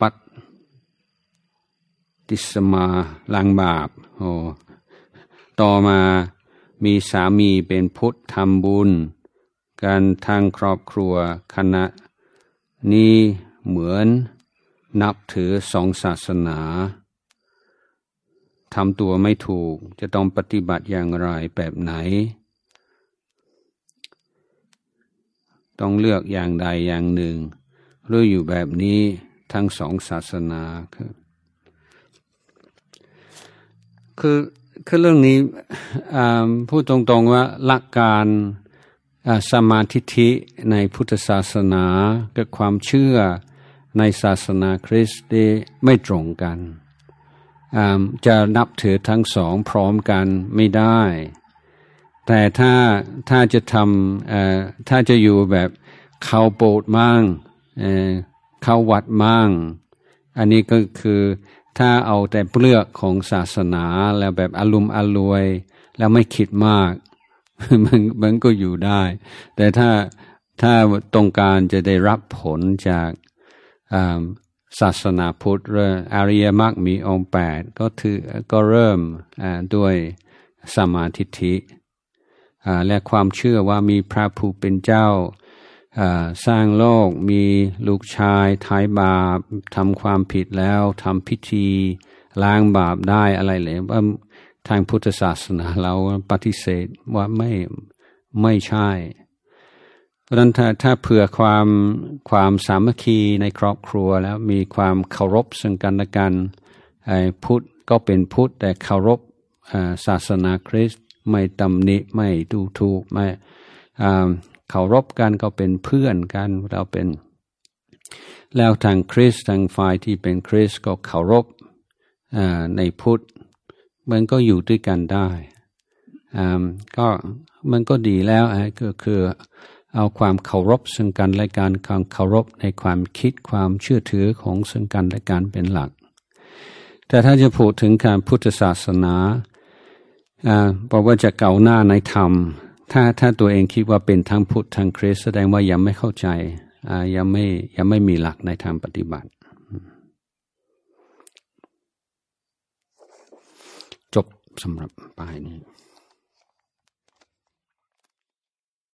ปัตติสมาลังบาปโอ้ต่อมามีสามีเป็นพุทธทำบุญกันทางครอบครัวคณะ นี้เหมือนนับถือสองศาสนาทำตัวไม่ถูกจะต้องปฏิบัติอย่างไรแบบไหน ต้องเลือกอย่างใดอย่างหนึ่ง หรืออยู่แบบนี้ทั้งสองศาสนาคือคือคือเรื่องนี้พูดตรงๆว่าหลักการสมาธิิในพุทธศาสนากับความเชื่อในศาสนาคริสต์ไม่ตรงกัน จะนับถือทั้งสองพร้อมกันไม่ได้ แต่ถ้าถ้าจะทำถ้าจะอยู่แบบเข้าโบสถ์มั่งเข้าวัดมั่ง อันนี้ก็คือถ้าเอาแต่เปลือกของศาสนาแล้วแบบอารมณ์อรวย แล้วไม่คิดมากมันมันก็อยู่ได้ แต่ถ้าถ้าต้องการจะได้รับผลจากศาสนาพุทธอริยมรรคมีองค์แปดก็ถือก็เริ่มด้วยสมาธิิ และความเชื่อว่ามีพระผู้เป็นเจ้าสร้างโลกมีลูกชายท้ายบาปทำความผิดแล้วทำพิธีล้างบาปได้อะไรเลยว่าทางพุทธศาสนาเราปฏิเสธว่าไม่ไม่ใช่ เพราะนั้นถ้าถ้าเผื่อความความสามัคคีในครอบครัวแล้วมีความเคารพซึ่งกันและกันพุทธก็เป็นพุทธแต่เคารพศาสนาคริสต์ ไม่ตำหนิไม่ดูถูกไม่เคารพกันก็เป็นเพื่อนกันเราเป็น แล้วทางคริสทางฝ่ายที่เป็นคริสก็เคารพในพุทธมันก็อยู่ด้วยกันได้ก็มันก็ดีแล้วก็คือเอาความเคารพซึ่งกันและกันความเคารพในความคิดความเชื่อถือของซึ่งกันและกันเป็นหลัก แต่ถ้าจะพูดถึงการพุทธศาสนา บอกว่าจะเก่าหน้าในธรรม ถ้าถ้าตัวเองคิดว่าเป็นทั้งพุทธทั้งคริสแสดงว่ายังไม่เข้าใจยังไม่ยังไม่มีหลักในทางปฏิบัติ จบสำหรับปลายนี้